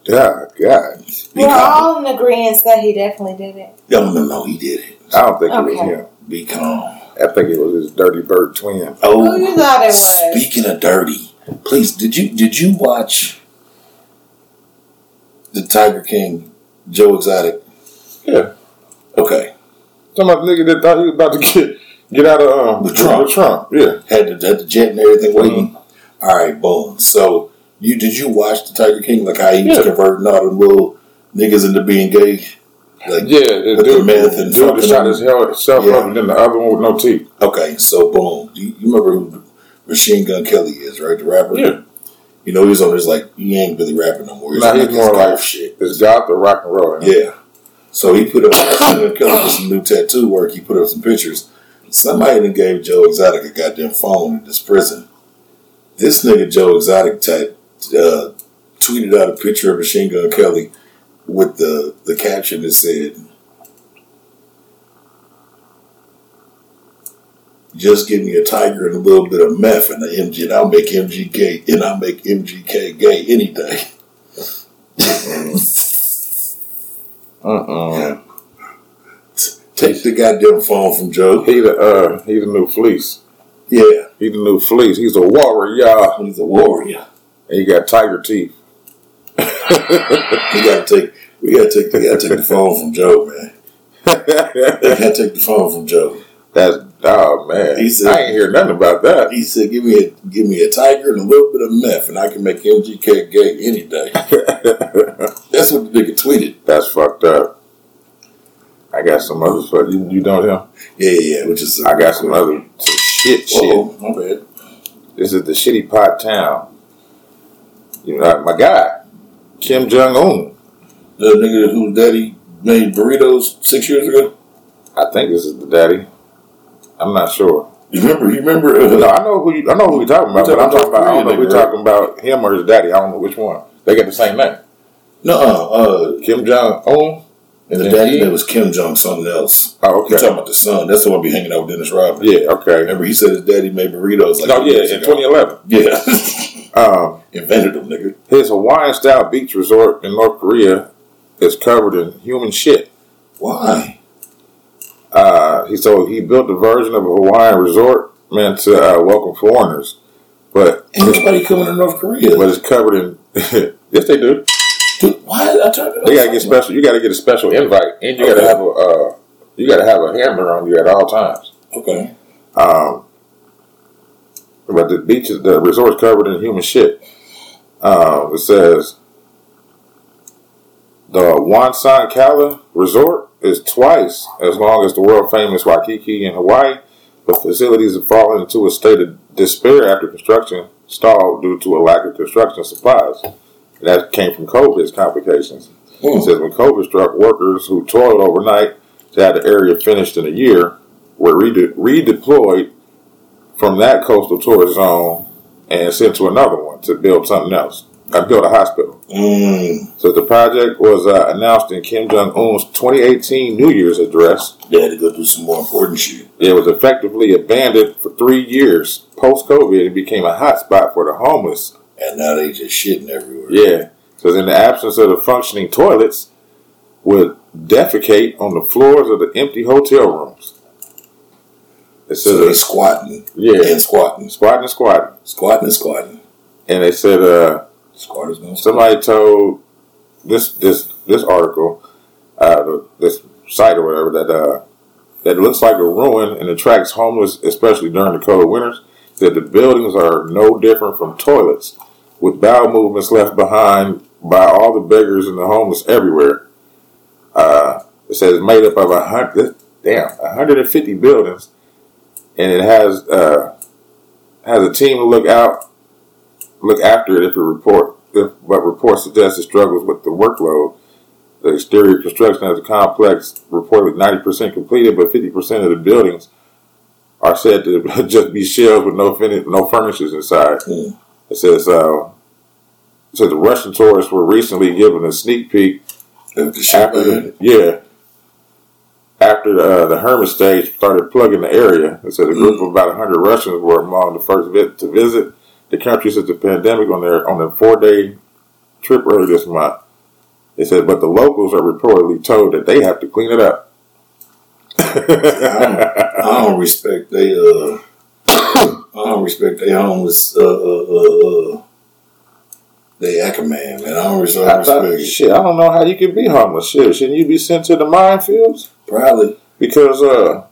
God, God. Be We're calm. all in agreement that he definitely did it. No, no, no, he did it. I don't think it was him. Be calm. I think it was his dirty bird twin. Oh, Who you thought it was? Speaking of dirty, please did you did you watch the Tiger King, Joe Exotic? Yeah. Okay, Talking about the nigga that thought he was about to get get out of um With Trump. With Trump. Yeah. had the, had the jet and everything waiting. All right, boom. So you did you watch the Tiger King like how he was Yeah. converting all the little niggas into being gay. Like, Yeah, the dude, meth and dude shot his himself Yeah. up, and then the other one with no teeth. okay, so boom. You, you remember who Machine Gun Kelly is, right? The rapper. Yeah. You know, he's on his like he ain't really rapping no more. He's Nah, he's more his like- shit. It's got the rock and roll. Yeah. So he put up Machine Gun Kelly for some new tattoo work. He put up some pictures. Somebody then gave Joe Exotic a goddamn phone in this prison. This nigga Joe Exotic type uh, tweeted out a picture of Machine Gun Kelly with the the caption that said, "Just give me a tiger and a little bit of meth and the MG, and I'll make MGK and I'll make MGK gay any day." Mm-mm. Take the goddamn phone from Joe. He the uh, he the new fleece. Yeah, He the new fleece. He's a warrior. he's a warrior. And he got tiger teeth. We gotta take we gotta take we gotta take the phone from Joe, man. We gotta take the phone from Joe. That's oh man. He said- I ain't hear nothing about that. He said, "Give me a give me a tiger and a little bit of meth, and I can make MGK gay any day." (laughs) That's what the nigga tweeted. That's fucked up. I got some other stuff. You, you know him? Yeah, yeah, yeah. Which is I got some other shit shit. Whoa, my bad. This is the shitty pot town. You know, my guy, Kim Jong Un. The nigga whose daddy made burritos six years ago. I think this is the daddy. I'm not sure. You remember? You remember? Uh, No, I know who you, I know who you're talking about, You're but I'm talking talking about. I don't know. if We're talking about him or his daddy. I don't know which one. They got the same name. no, uh, Kim Jong Un. and the daddy name was Kim Jong something else. Oh, okay. You okay. talking about the son? That's the one be hanging out with Dennis Rodman. Yeah. Okay. Remember, he said his daddy made burritos like No, yeah. In ago. 2011. Yeah, (laughs) Um, invented them, nigga. his Hawaiian-style beach resort in North Korea is covered in human shit. Why? Uh, he so he built a version of a Hawaiian resort meant to uh, welcome foreigners, but Ain't nobody coming to North Korea. but it's covered in. (laughs) yes, they do. Dude, why I turned it They gotta get special. You gotta get a special invite, and you gotta have a. Uh, you gotta have a handler on you at all times. Okay. Um, but the beach, is the resort's covered in human shit. Um, it says the Wonsan Kala Resort is twice as long as the world famous Waikiki in Hawaii, but facilities have fallen into a state of despair after construction stalled due to a lack of construction supplies. And that came from COVID's complications. It Hmm. says when COVID struck, workers who toiled overnight to have the area finished in a year were rede- redeployed from that coastal tourist zone and sent to another one to build something else. I built a hospital. Mm. So the project was uh, announced in Kim Jong Un's 2018 New Year's address. They had to go do some more important shit. It was effectively abandoned for three years post COVID. It became a hotspot for the homeless. And now they just shitting everywhere. Yeah, because in the absence of the functioning toilets, would defecate on the floors of the empty hotel rooms. It says, So they squatting yeah, and squatting. squatting and squatting. Squatting and squatting. And they said, uh, Squatters squat. somebody told this this this article, uh, this site or whatever that uh, that looks like a ruin and attracts homeless, especially during the cold winters. That the buildings are no different from toilets, with bowel movements left behind by all the beggars and the homeless everywhere. Uh, it says made up of a hundred, damn, 150 buildings, and it has uh, has a team to look out look after it if it report if but reports suggest it struggles with the workload. The exterior construction of the complex reportedly ninety percent completed, but fifty percent of the buildings are said to (laughs) just be shells with no fin- no furnishings inside. Hmm. It says uh, it says the Russian tourists were recently given a sneak peek after the, yeah after uh, the Hermit stage started plugging the area. It said a group of about hundred Russians were among the first vi- to visit the country since the pandemic on their on a four day trip earlier this month. They said, but the locals are reportedly told that they have to clean it up. I don't respect they uh (coughs) I don't respect they homeless uh uh uh, uh they Ackerman, man. I don't I I don't thought, respect it. shit, I don't know how you can be homeless. Shit, shouldn't you be sent to the minefields? Probably. Because uh,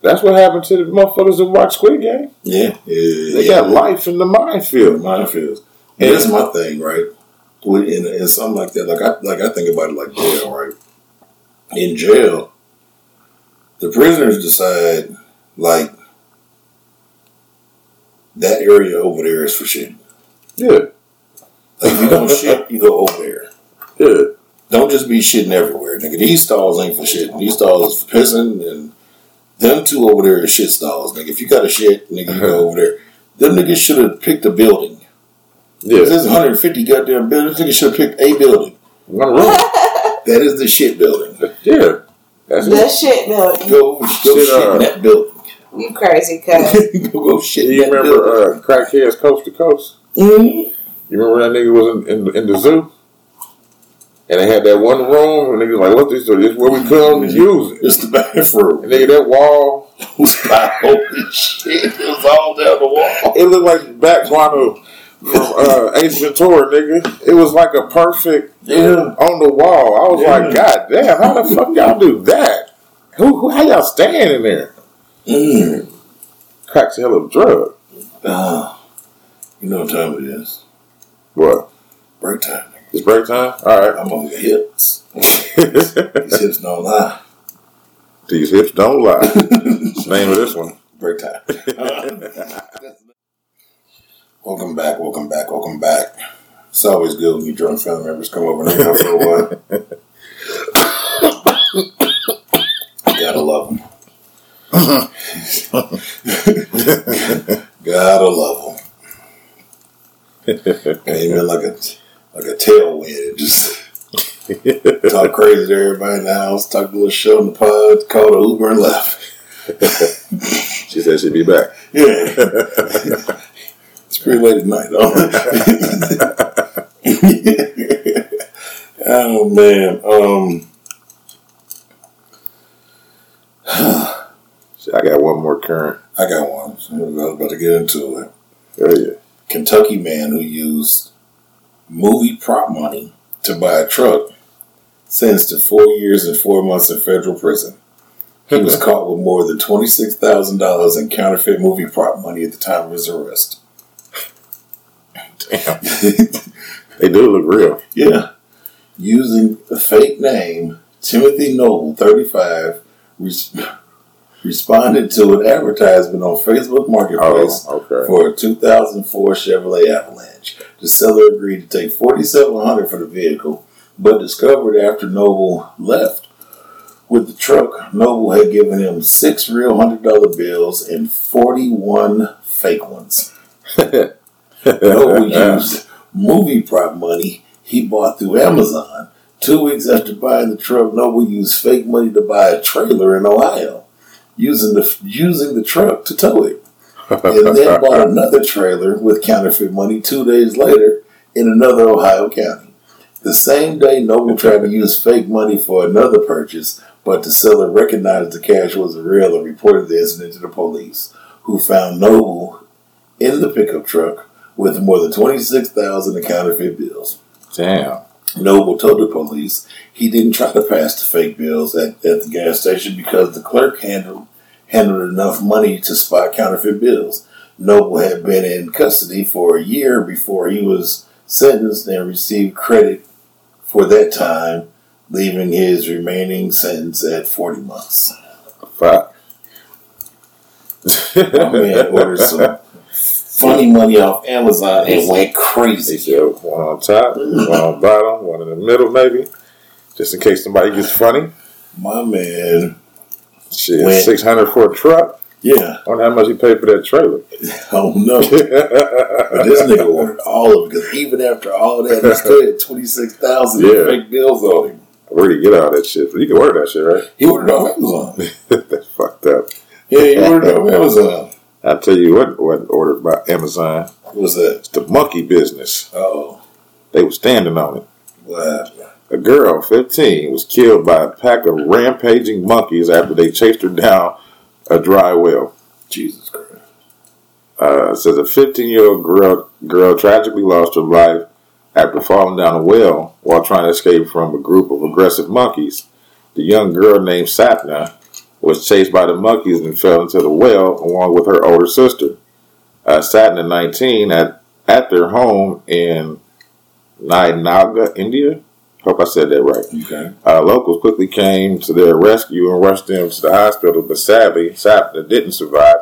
that's what happened to the motherfuckers that watch Squid Game. Yeah. Yeah. They yeah. got life in the minefield. minefields. Yeah. And that's my thing, right? in something like that, like I like I think about it like jail, right? In jail, the prisoners decide like that area over there is for shit. Yeah, Like if you don't (laughs) shit, you go over there. yeah. Don't just be shitting everywhere, nigga. These stalls ain't for shit. These stalls is for pissing, and them two over there is shit stalls, nigga. If you got a shit, nigga, you go over there. Them niggas should have picked a building. Yeah, There's 150 goddamn buildings. Niggas should have picked a building. one room. (laughs) That is the shit building. Yeah, that's The it. shit building. Go, go Shit, shit, uh, in that building. You crazy, cuz. (laughs) go go shit in You that building. remember uh, crackheads coast to coast? Mhm. You remember that nigga was in, in, in the zoo? And they had that one room, and niggas like, what this? This is where we come to use it. It's the bathroom. And nigga, that wall, (laughs) was like, holy shit. It was all down the wall. it looked like back guano from uh, Ace Ventura, nigga. It was like a perfect Yeah. on the wall. I was Yeah. like, God damn, how the fuck y'all do that? Who, who how y'all stand in there? Mm. Cracks a hell of a drug. Ah, you know what time it is. What? Break time. It's break time? All right. I'm on your hips. (laughs) These hips don't lie. These hips don't lie. Name of this one. Break time. (laughs) welcome back, welcome back, welcome back. It's always good when your drunk family members come over and hang out for a while. Gotta love them. (laughs) Gotta love them. Came in like a like a tailwind. Just (laughs) talk crazy to everybody in the house. Talk a little shit on the pod. Called an Uber and left. (laughs) she said she'd be back. Yeah. it's pretty late at night, though. (laughs) oh man. Um (sighs) Shit, I got one more current. I got one. I was about to get into it. Oh yeah. Kentucky man who used movie prop money to buy a truck sentenced to four years and four months in federal prison. He was hmm. caught with more than twenty six thousand dollars in counterfeit movie prop money at the time of his arrest. Damn. (laughs) They do look real. Yeah. Using a fake name, Timothy Noble, 35, res- responded to an advertisement on Facebook Marketplace Oh, okay. for a 2004 Chevrolet Avalanche. The seller agreed to take 4700 for the vehicle, but discovered after Noble left with the truck, Noble had given him six real $100 bills and 41 fake ones. Noble (laughs) used movie prop money he bought through Amazon. Two weeks after buying the truck, Noble used fake money to buy a trailer in Ohio, using the using the truck to tow it, and then (laughs) bought another trailer with counterfeit money two days later in another Ohio county. The same day, Noble tried to use fake money for another purchase, but the seller recognized the cash was real and reported the incident to the police, who found Noble in the pickup truck with more than 26000 in counterfeit bills. Damn. Noble told the police he didn't try to pass the fake bills at, at the gas station because the clerk handled handled enough money to spot counterfeit bills. Noble had been in custody for a year before he was sentenced and received credit for that time, leaving his remaining sentence at 40 months. Fuck. (laughs) My man ordered some funny money off Amazon and went He crazy. said one on top, one on bottom, one in the middle, maybe, just in case somebody gets funny. My man, Shit, Went- six hundred for a truck. yeah, I wonder how much he paid for that trailer. (laughs) Oh don't know. (laughs) But this nigga ordered all of it because even after all that, he still had twenty six thousand Yeah. fake bills on him. Where do you get all that shit? You can order that shit, right? He ordered off Amazon. (laughs) That's fucked up. Yeah, he ordered off Amazon. I tell you what, what ordered by Amazon. What was that? It's the monkey business. Oh, They were standing on it. what happened? A girl, 15, was killed by a pack of rampaging monkeys after they chased her down a dry well. Jesus Christ. Uh, it says a 15 year old girl, girl tragically lost her life after falling down a well while trying to escape from a group of aggressive monkeys. The young girl named Satna was chased by the monkeys and fell into the well along with her older sister. Uh, Satna, 19, at, at their home in Nainaga, India. Hope I said that right. Okay. Uh, locals quickly came to their rescue and rushed them to the hospital, but sadly, Sapna didn't survive.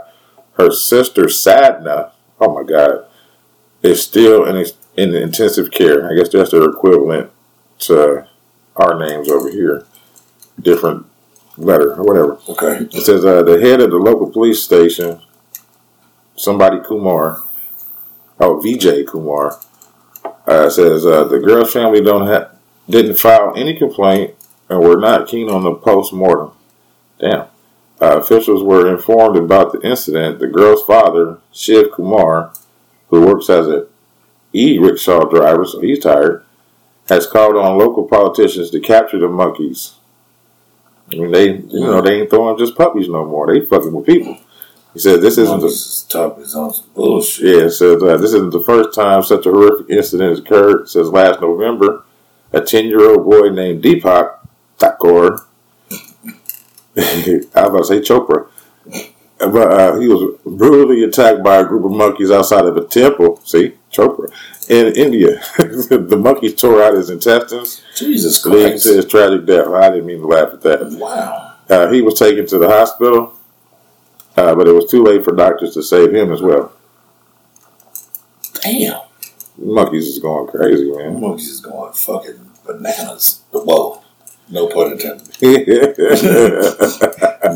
Her sister, Sadna, oh my God, is still in, in intensive care. I guess that's their equivalent to our names over here. Different letter or whatever. Okay. It says uh, the head of the local police station, somebody Kumar, oh VJ Kumar, uh, says uh, the girl's family don't have didn't file any complaint and were not keen on the post mortem. Damn. Uh, officials were informed about the incident. The girl's father, Shiv Kumar, who works as a e-rickshaw driver, so he's tired, has called on local politicians to capture the monkeys. I mean, they, you know, they ain't throwing just puppies no more. They fucking with people. He said this isn't the This is on some bullshit. yeah, says uh, this isn't the first time such a horrific incident has occurred. Says last November, a 10 year old boy named Deepak Thakur, (laughs) I was about to say Chopra, uh, he was brutally attacked by a group of monkeys outside of a temple. See, Chopra in India. (laughs) the monkeys tore out his intestines, Jesus leading Christ. to his tragic death. I didn't mean to laugh at that. Wow. Uh, he was taken to the hospital, uh, but it was too late for doctors to save him as well. Damn. Monkeys is going crazy, man. Monkeys is going fucking bananas. Whoa. No pun intended. (laughs)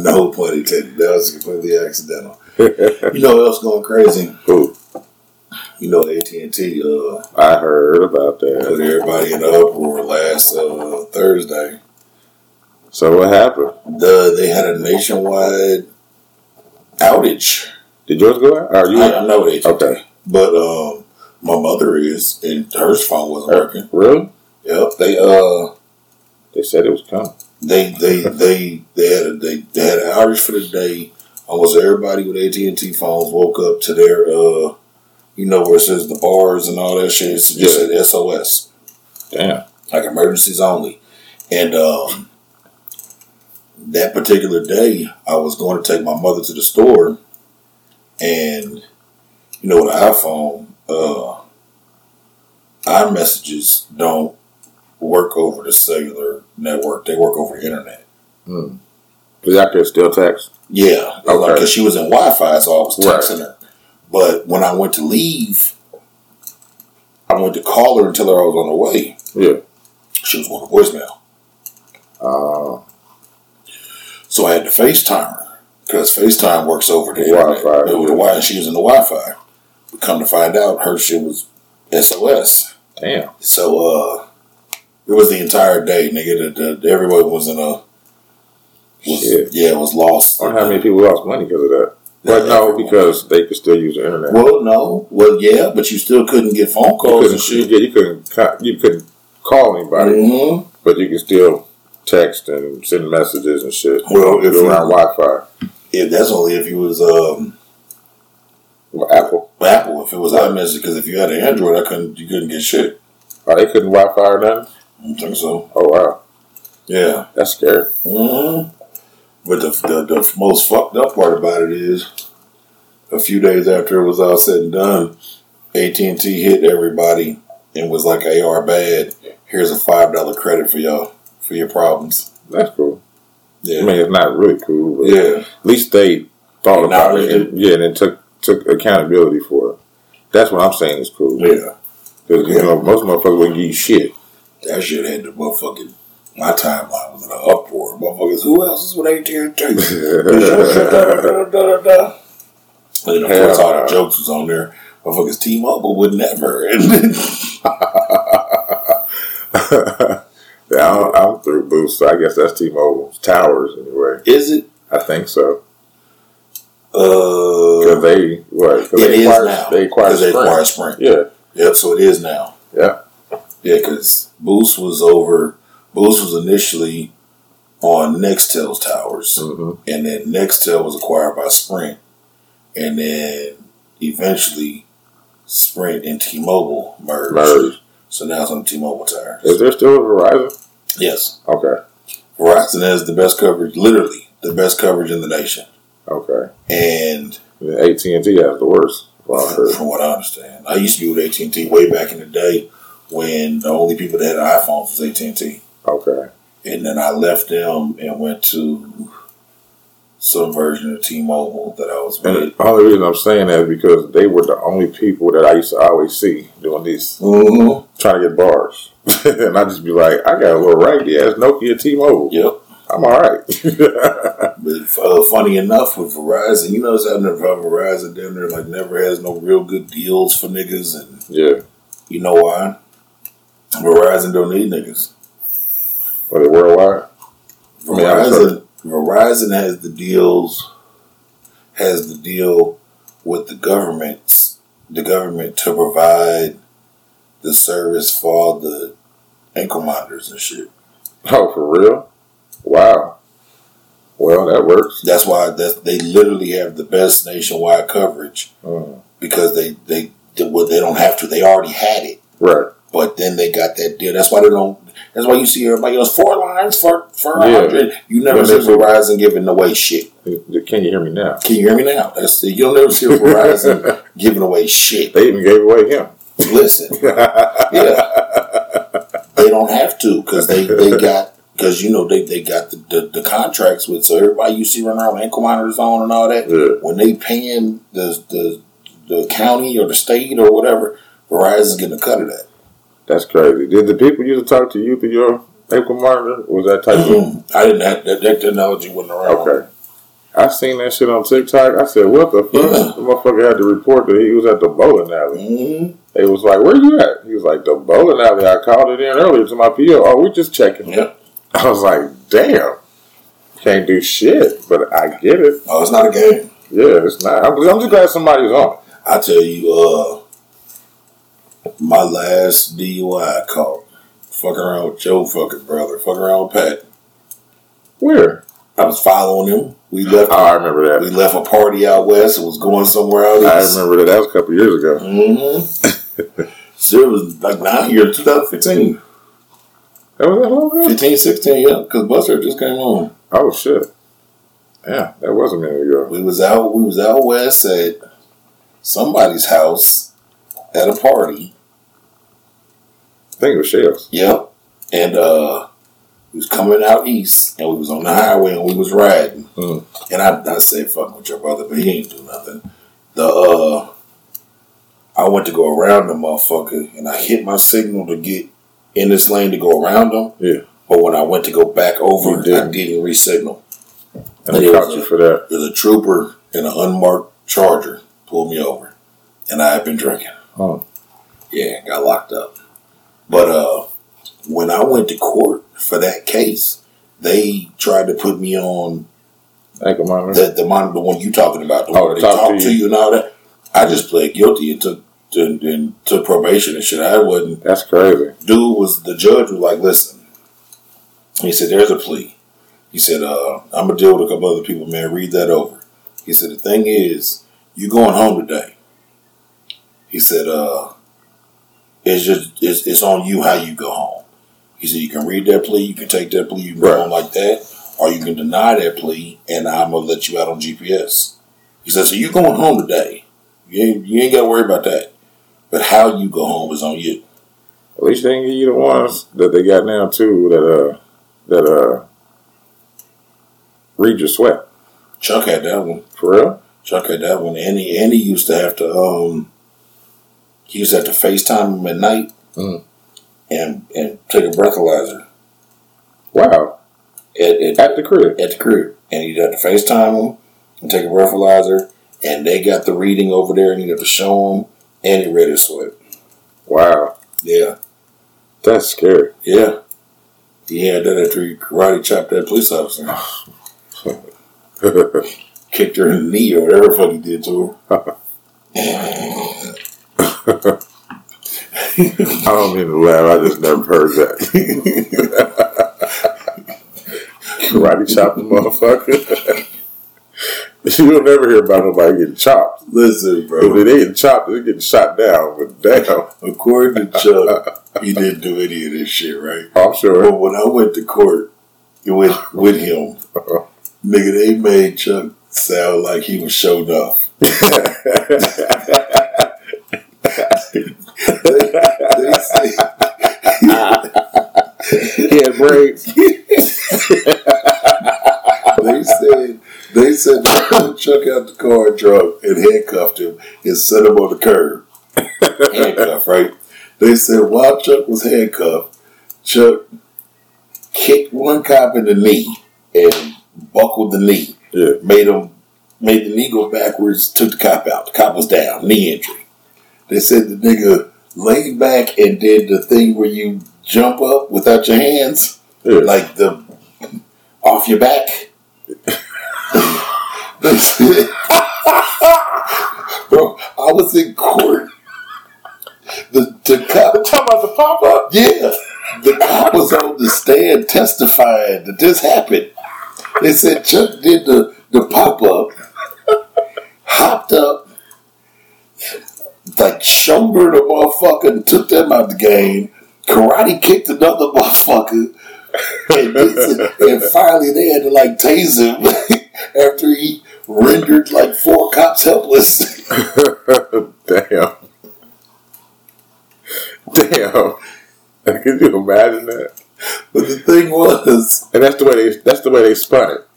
No pun intended. That was completely accidental. You know what else going crazy? Ooh, You know AT and T uh I heard about that. put everybody in the uproar last uh, Thursday. So what happened? The they had a nationwide outage. Did yours go out? Are you? I, I know AT&T, Okay. but um, my mother is, and her phone wasn't working. Really? Yep, they uh. They said it was coming. they they they they had a, they, they had an outage for the day. Almost everybody with AT and T phones woke up to their uh, you know where it says the bars and all that shit. It just Yeah. said SOS, Damn. like emergencies only. And um, that particular day, I was going to take my mother to the store, and you know, with an iPhone, uh, iMessages don't work over the cellular network; they work over the internet. Hmm. So y'all can still text. Yeah, Okay. like because she was in Wi-Fi, so I was Right. texting her. But when I went to leave, I went to call her and tell her I was on the way. Yeah. She was going to voicemail, Uh, so I had to FaceTime her because FaceTime works over the Wi-Fi, internet. Over the yeah. Wi, she was in the Wi-Fi. But come to find out, her shit was SOS. damn. So uh, it was the entire day, nigga. That that everybody was in a was, Shit. yeah, it was lost. I wonder how many people lost money because of that. But no, because they could still use the internet. Well, no, well, yeah, but you still couldn't get phone calls and shit. you, you couldn't, you couldn't call anybody, Mhm. but you could still text and send messages and shit. Well, if you- around Wi-Fi, If that's only if you was um, Apple. Apple, if it was iMessage, because if you had an Android, I couldn't, you couldn't get shit. Oh, they couldn't Wi-Fi or nothing. I think so. Oh wow, Yeah. that's scary. hmm But the, the the most fucked up part about it is, a few days after it was all said and done, AT and T hit everybody and was like, "AR bad. Here's a five dollar credit for y'all for your problems." That's cool. I mean, it's not really cool, but Yeah. at least they thought about it. And, yeah, and then took took accountability for it. That's what I'm saying is cool. Yeah. Because you know most motherfuckers wouldn't give you shit. That shit had the motherfucking. My timeline was in an uproar. Motherfuckers, who else is with AT&T? And (laughs) then of course all the jokes was on there. Motherfuckers T-Mobile would never. (laughs) (laughs) Yeah, I'm, I'm through Boost, so I guess that's T-Mobile towers anyway. is it? I think so. Uh, Because they what? Cause it they is acquired, now. They acquired 'Cause they acquired Sprint. Yeah, Yep, so it is now. Yeah. Yeah, because Boost was over. Boost was initially on Nextel's towers, hmm and then Nextel was acquired by Sprint, and then eventually Sprint and T-Mobile merged. merged. So now it's on T-Mobile towers. Is there still a Verizon? Yes, Okay, Verizon has the best coverage, literally the best coverage in the nation, okay. and AT and T has the worst. Heard. from what I understand, I used to be with AT and T way back in the day when the only people that had iPhones was AT and T, Okay. and then I left them and went to some version of T-Mobile that I was And with. the only reason I'm saying that is because they were the only people that I used to always see doing this, Mm-hmm. trying to get bars. (laughs) and I just be like, I got a little raggedy ass Nokia T-Mobile. Yep. I'm all right. (laughs) But uh, funny enough, with Verizon, you know, notice how Verizon down there like never has no real good deals for niggas, and yeah. you know why? Verizon don't need niggas. Were they worldwide? Verizon, Verizon has the deals, has the deal with the governments, the government to provide the service for all the ankle monitors and shit. Oh, for real? Wow. Well, that works. That's why that they literally have the best nationwide coverage Mm. because they they well they don't have to. They already had it, Right. But then they got that deal. That's why they don't. That's why you see everybody else four lines for for a Yeah. hundred. You never see Verizon giving away shit. Can you hear me now? Can you hear me now? That's the, you'll never see Verizon (laughs) giving away shit. They even gave away him. Listen, (laughs) yeah, they don't have to because they they got because you know they, they got the, the, the contracts with so everybody you see running around with ankle monitors on and all that Yeah. when they paying the the the county or the state or whatever, Verizon's getting a cut of that. That's crazy. Did the people used to talk to you through your ankle monitor? Was that type of. (clears throat) I didn't have that, that technology wasn't around. Okay. I seen that shit on TikTok. I said, "What the fuck?" Yeah. The motherfucker had to report that he was at the bowling alley. hmm They was like, "Where you at?" He was like, "The bowling alley." I called it in earlier to my PO. Oh, we just checking. Yep. (laughs) I was like, "Damn, can't do shit," but I get it. Oh, it's not a game. Yeah, it's not. I'm, I'm just glad somebody's on. I tell you, uh, my last DUI caught. Fucking around with Joe fucking brother. Fucking around with Pat. Where? I was following him. We left. Oh, I remember that. We left a party out west. It was going somewhere out I remember that. That was a couple years ago. Mm-hmm. (laughs) so it was like nine years, 2015. That was that long ago. 15, 16, yeah. Because Buster just came on. Oh shit. Yeah, that was a minute ago. We was out. We was out west at somebody's house at a party. I think it was Shells. Yep. And uh we was coming out east and we was on the highway and we was riding. Mm. And I, I said fuck with your brother, but he ain't do nothing. The uh I went to go around the motherfucker and I hit my signal to get in this lane to go around him. Yeah. But when I went to go back over, I didn't. didn't re-signal. And they Yeah, caught you a- for that. There's a trooper in an unmarked charger pulled me over. And I had been drinking. Oh. Yeah, got locked up. But uh when I went to court for that case, they tried to put me on Ankle monitor. the the, mon- the one you talking about, the Oh, one they talk talk to to you. you and all that. I just pled guilty and took and, and took probation and shit. I wasn't That's crazy. dude was the judge was like, listen. He said, There's a plea. He said, uh, I'm gonna deal with a couple other people, man. Read that over. He said, The thing is, you're going home today. He said, uh, it's just it's, it's on you how you go home. He said you can read that plea, you can take that plea, you can Right. go home like that, or you can deny that plea and I'm gonna let you out on GPS. He said, So you going home today. You ain't, you ain't gotta worry about that. But how you go home is on you. At least they didn't give you the ones that they got now too. That uh, that uh, read your sweat Chuck had that one. for real. Chuck had that one, and he and he used to have to um he used to have to FaceTime him at night Mm. and and take a breathalyzer Wow, at, at, at the crib. at the crib, and he'd have to FaceTime him and take a breathalyzer, and they got the reading over there, and he'd have to show him, and he read his sweat. Wow, Yeah, that's scary. yeah. He had that after he karate chopped that police officer, (sighs) kicked her in the knee or whatever the fuck he did to her. (laughs) I don't mean to laugh. I just never heard that. Karate chop the motherfucker. (laughs) You'll never hear about nobody getting chopped. Listen, bro. If they ain't chopped, they're getting shot down. But damn, According to Chuck, (laughs) he didn't do any of this shit, right? Oh, I'm sure. But when I went to court with with him, (laughs) nigga, they made Chuck sound like he was showed off. They, they he had braids. they said they said they Chuck out the car drunk and handcuffed him and set him on the curb. handcuffed, right? They said while Chuck was handcuffed, Chuck kicked one cop in the knee and buckled the knee. Yeah. Made him made the knee go backwards, took the cop out. The cop was down, knee injury. They said the nigga laid back and did the thing where you jump up without your hands, Yeah. like the off your back. They (laughs) said- Bro, I was in court. The the cop talking about the pop up? yeah, the cop was on the stand testifying that this happened. They said Chuck did the, the pop up, hopped up, like shouldered a motherfucker and took them out the game. Karate kicked another (laughs) motherfucker. And, and finally they had to like tase him (laughs) after he rendered like four cops helpless. (laughs) Damn. Damn. Could you imagine that? But the thing was, And that's the way they that's the way they spun it.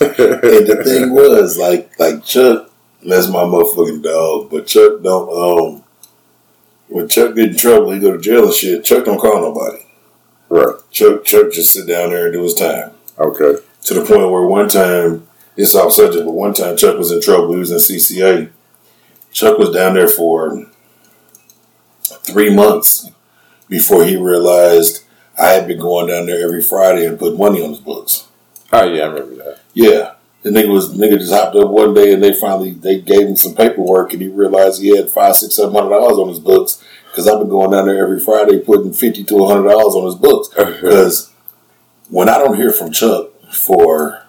And the thing was, like, like Chuck, that's my motherfucking dog. But Chuck don't. Um, when Chuck get in trouble, he go to jail and shit. Chuck don't call nobody. right. Chuck, Chuck just sit down there and do his time. Okay. To the point where one time, it's off subject, but one time Chuck was in trouble. He was in CCA. Chuck was down there for three months before he realized I had been going down there every Friday and put money on his books. Oh yeah, I remember that. Yeah. The nigga was nigga just hopped up one day and they finally they gave him some paperwork and he realized he had five, six, seven hundred dollars on his books because I've been going down there every Friday putting fifty to hundred dollars on his books uh-huh. because when I don't hear from Chuck for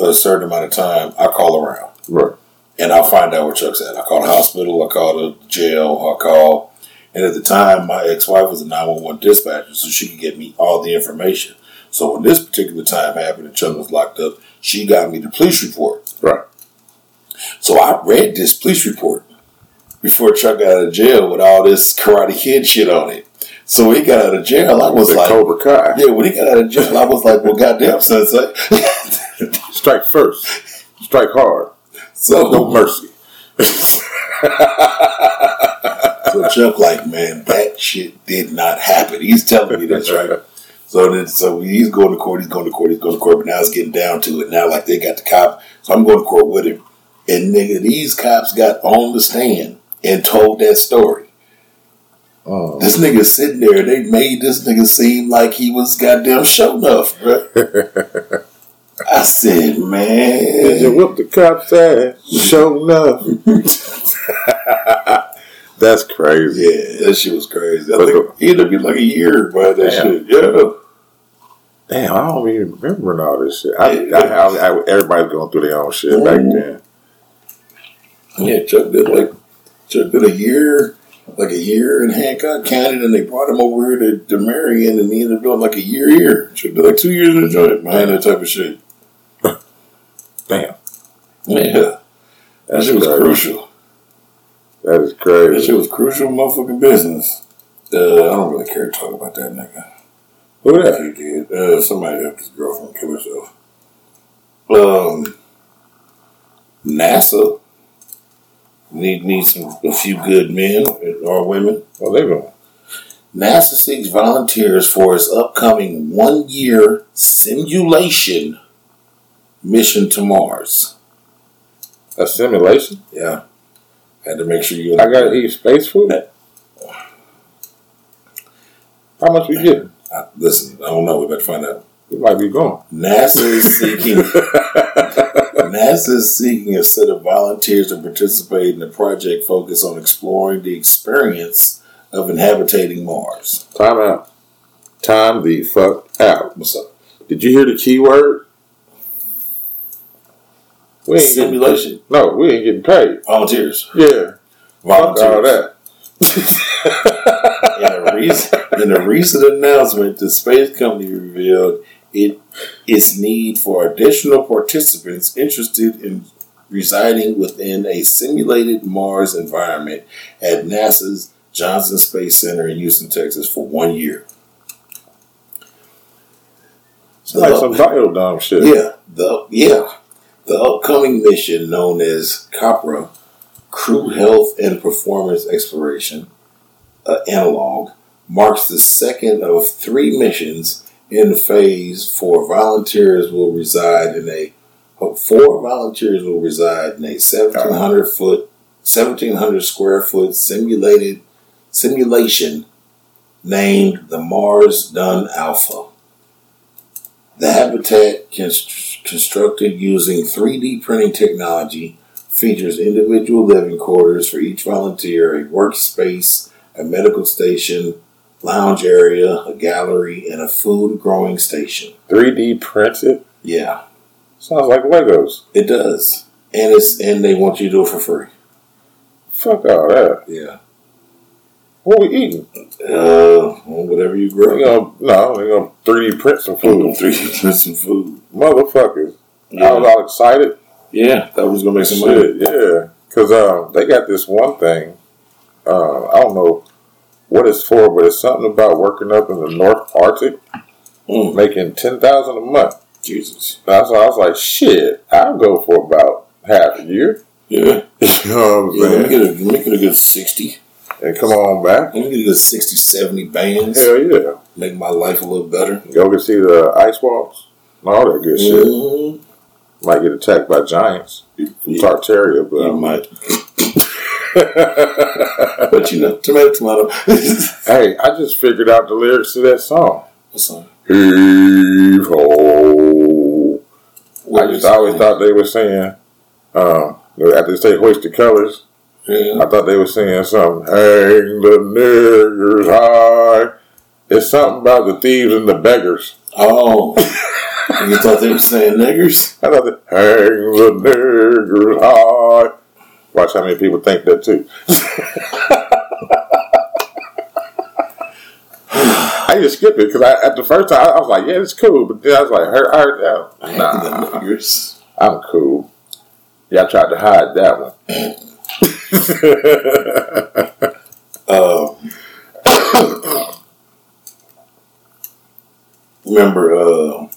a certain amount of time, I call around Right. and I'll find out where Chuck's at. I call the hospital, I call the jail, I call. And at the time, my ex-wife was a 911 dispatcher, so she could get me all the information. So when this particular time happened and Chuck was locked up, she got me the police report. Right. So I read this police report before Chuck got out of jail with all this Karate Kid shit on it. So when he got out of jail, I was The like, Cobra Kai. yeah, when he got out of jail, I was like, well, goddamn, sensei. (laughs) Strike first. Strike hard. so No mercy. (laughs) So Chuck, like, man, that shit did not happen. He's telling me this, right? (laughs) So then, so he's going to court. He's going to court. He's going to court. But now it's getting down to it. Now, like, they got the cop. So I'm going to court with him. And nigga, these cops got on the stand and told that story. Oh. This nigga sitting there. They made this nigga seem like he was goddamn show enough, bro. (laughs) I said, Did you man, whoop the cop's ass? Show enough. (laughs) That's crazy. yeah, that shit was crazy. I But think he ended up getting like a year by that shit. Yeah. Damn, I don't even remember all this shit. I, I, I, I, everybody's going through their own shit back mm-hmm. then. Yeah, Chuck did like Chuck did a year, like a year in Hancock County, and they brought him over here to, to Marion, and he ended up doing like a year here. Chuck did like two years in the joint behind that type of shit. (laughs) Damn, Yeah, that shit was crazy. crucial. That is That crazy. shit was crucial, motherfucking business. Uh, I don't really care to talk about that nigga. Who that? He did. Uh, somebody helped his girlfriend kill herself. Um, NASA need needs some a few good men or women. Well, they going. NASA seeks volunteers for its upcoming one year simulation mission to Mars. A simulation? Yeah. Had to make sure you I got to eat space food? How much we getting? I, listen, I don't know, we better find out. We might be going. NASA is (laughs) seeking NASA is seeking a set of volunteers to participate in a project focused on exploring the experience of inhabiting Mars. Time out. Time the fuck out. What's up? Did you hear the key word? We ain't getting, Simulation. no, we ain't getting paid. Volunteers. Yeah. Fuck all that. (laughs) in a recent in a recent announcement, the space company revealed it its need for additional participants interested in residing within a simulated Mars environment at NASA's Johnson Space Center in Houston, Texas, for one year. It's like some biodome shit. Yeah, the yeah, the upcoming mission known as COPRA, Crew Health and Performance Exploration, uh, analog, marks the second of three missions in phase. Four volunteers will reside in a four volunteers will reside in a seventeen hundred foot, seventeen hundred square foot simulated simulation named the Mars Dune Alpha. The habitat const- constructed using 3D printing technology features individual living quarters for each volunteer, a workspace, a medical station, lounge area, a gallery, and a food growing station. 3D printed? Yeah, Sounds like Legos. it does. And it's and they want you to do it for free. Fuck all that. Yeah. What we eating? Uh, well, whatever you They grow. gonna, no, they gonna 3D print some Food, food. 3D print some food. Motherfuckers. I Yeah, was all excited. yeah, that was gonna make some money. Yeah. Because um, they got this one thing. Uh, I don't know what it's for, but it's something about working up in the North Arctic, Mm. making 10000 a month. Jesus. That's why I was like, shit, I'll go for about half a year. Yeah. (laughs) you know what I'm Yeah, me saying? a, me get a good 60. And come on back. Let me get a good 60, 70 bands. Hell yeah. Make my life a little better. Go and see the ice walls. All that good shit. Mhm. Might get attacked by giants from Yeah. Tartaria, but You um, might. (laughs) But you know, tomato, tomato. (laughs) hey, I just figured out the lyrics to that song. What's on? Heave ho. I just always thought they were saying, um, after they say hoisted colors, Yeah. I thought they were saying something, hang the niggers high. It's something about the thieves and the beggars. Oh. you thought they were saying niggers? I thought that, hang the niggers high. Watch how many people think that too. (laughs) I just skipped it because I, at the first time I was like, "Yeah, it's cool," but then I was like, "I heard, I that." Nah, the niggers. I'm cool. Yeah, I tried to hide that one. Um, (coughs) remember, uh,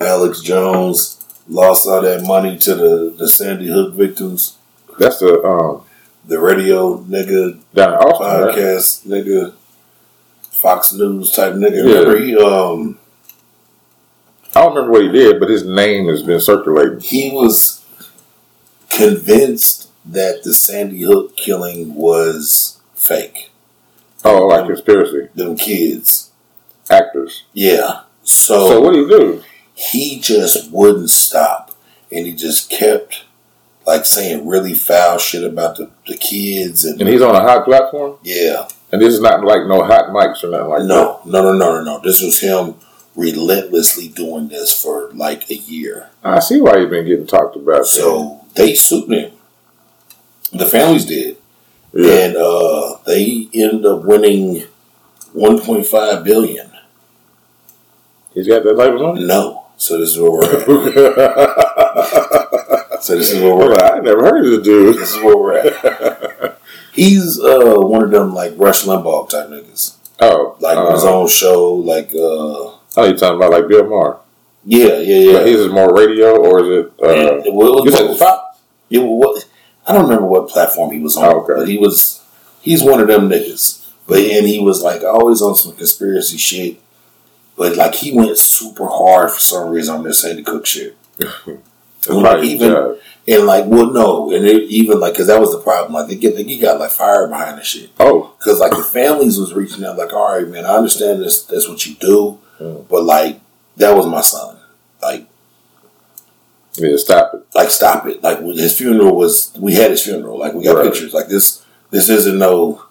Alex Jones lost all that money to the, the Sandy Hook victims. That's the um The radio nigga, Austin, right? podcast nigga, Fox News type nigga. Yeah. Remember, he um I don't remember what he did, but his name has been circulating. he was convinced that the Sandy Hook killing was fake. Oh, like conspiracy Them kids, actors. yeah. So so what do you do? he just wouldn't stop and he just kept like saying really foul shit about the, the kids and, And he's on a hot platform, yeah and this is not like no hot mics or nothing like that. no no no no no no this was him relentlessly doing this for like a year I see why he's been getting talked about. so they sued him the families did yeah. and uh they ended up winning 1.5 billion he's got that of money. no so this is where we're at (laughs) so this is where we're at I never heard of the dude. this is where we're at (laughs) He's uh, one of them like Rush Limbaugh type niggas, Oh, like uh, his own show. Like, uh, oh, you talking about like Bill Maher? yeah, yeah, But yeah. his is more radio, or is it? Uh, And- well, it was said both. Fox? Yeah, well, what I don't remember what platform he was on, Oh, okay. but he was he's one of them niggas. But and he was like always on some conspiracy shit. But like he went super hard for some reason on this Sandy Cook shit. (laughs) And, like, even yeah. and like well no and it, even like because that was the problem like they get he got like fired behind the shit Oh, because like the families was reaching out like all right man I understand this that's what you do Mm. but like that was my son like yeah, stop it. like stop it. Like his funeral was we had his funeral. Like we got Right. pictures. Like this this isn't no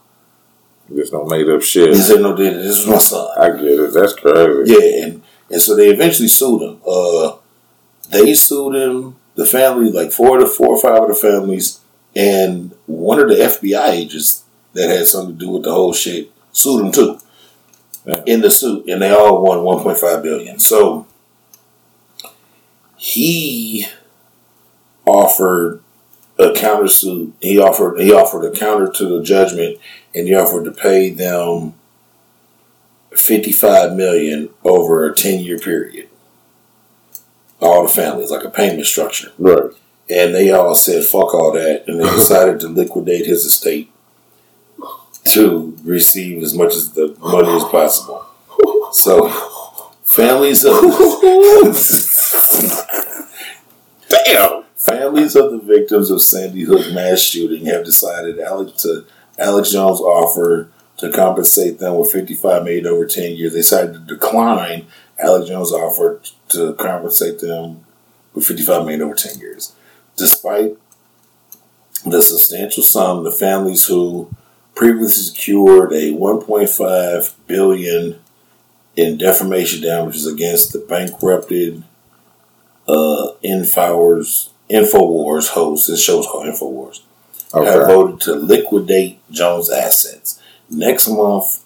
There's no made up shit. this isn't no this is my son. I get it. That's crazy. Yeah, and and so they eventually sued him. Uh they sued him, the family, like four of the four or five of the families, and one of the FBI agents that had something to do with the whole shit sued him too. Yeah. In the suit. And they all won one point five billion. So he offered a countersuit. He offered he offered a counter to the judgment, and he offered to pay them fifty-five million over a ten-year period. All the families, like a payment structure, Right. and they all said fuck all that, and they (laughs) decided to liquidate his estate to receive as much as the money as possible. So, families of (laughs) (laughs) Damn. families of the victims of Sandy Hook mass shooting have decided Alex to Alex Jones' offer to compensate them with 55 million over 10 years. They decided to decline Alex Jones' offer to compensate them with 55 million over 10 years, despite the substantial sum. The families who previously secured a 1.5 billion in defamation damages against the bankrupted uh, Infowars Infowars host. This show's called Infowars. Have Okay. voted to liquidate Jones' assets. Next month,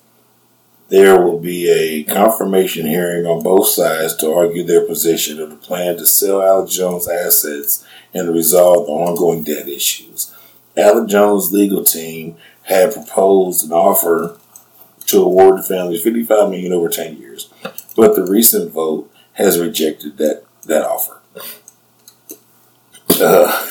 there will be a confirmation hearing on both sides to argue their position of the plan to sell Alex Jones' assets and resolve the ongoing debt issues. Alex Jones' legal team had proposed an offer to award the family 55 million over 10 years, but the recent vote has rejected that that offer. Uh,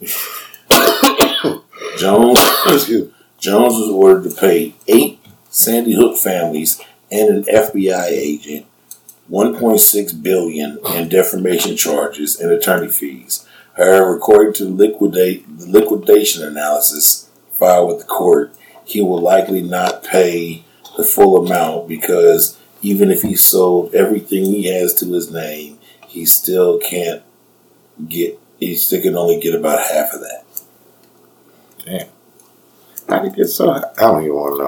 (coughs) Jones (coughs) Jones was ordered to pay eight Sandy Hook families and an FBI agent 1.6 billion in defamation charges and attorney fees. However, according to liquidate the liquidation analysis filed with the court, he will likely not pay the full amount because even if he sold everything he has to his name, he still can't get. He still can only get about half of that. Damn. How did he get so? I don't even want to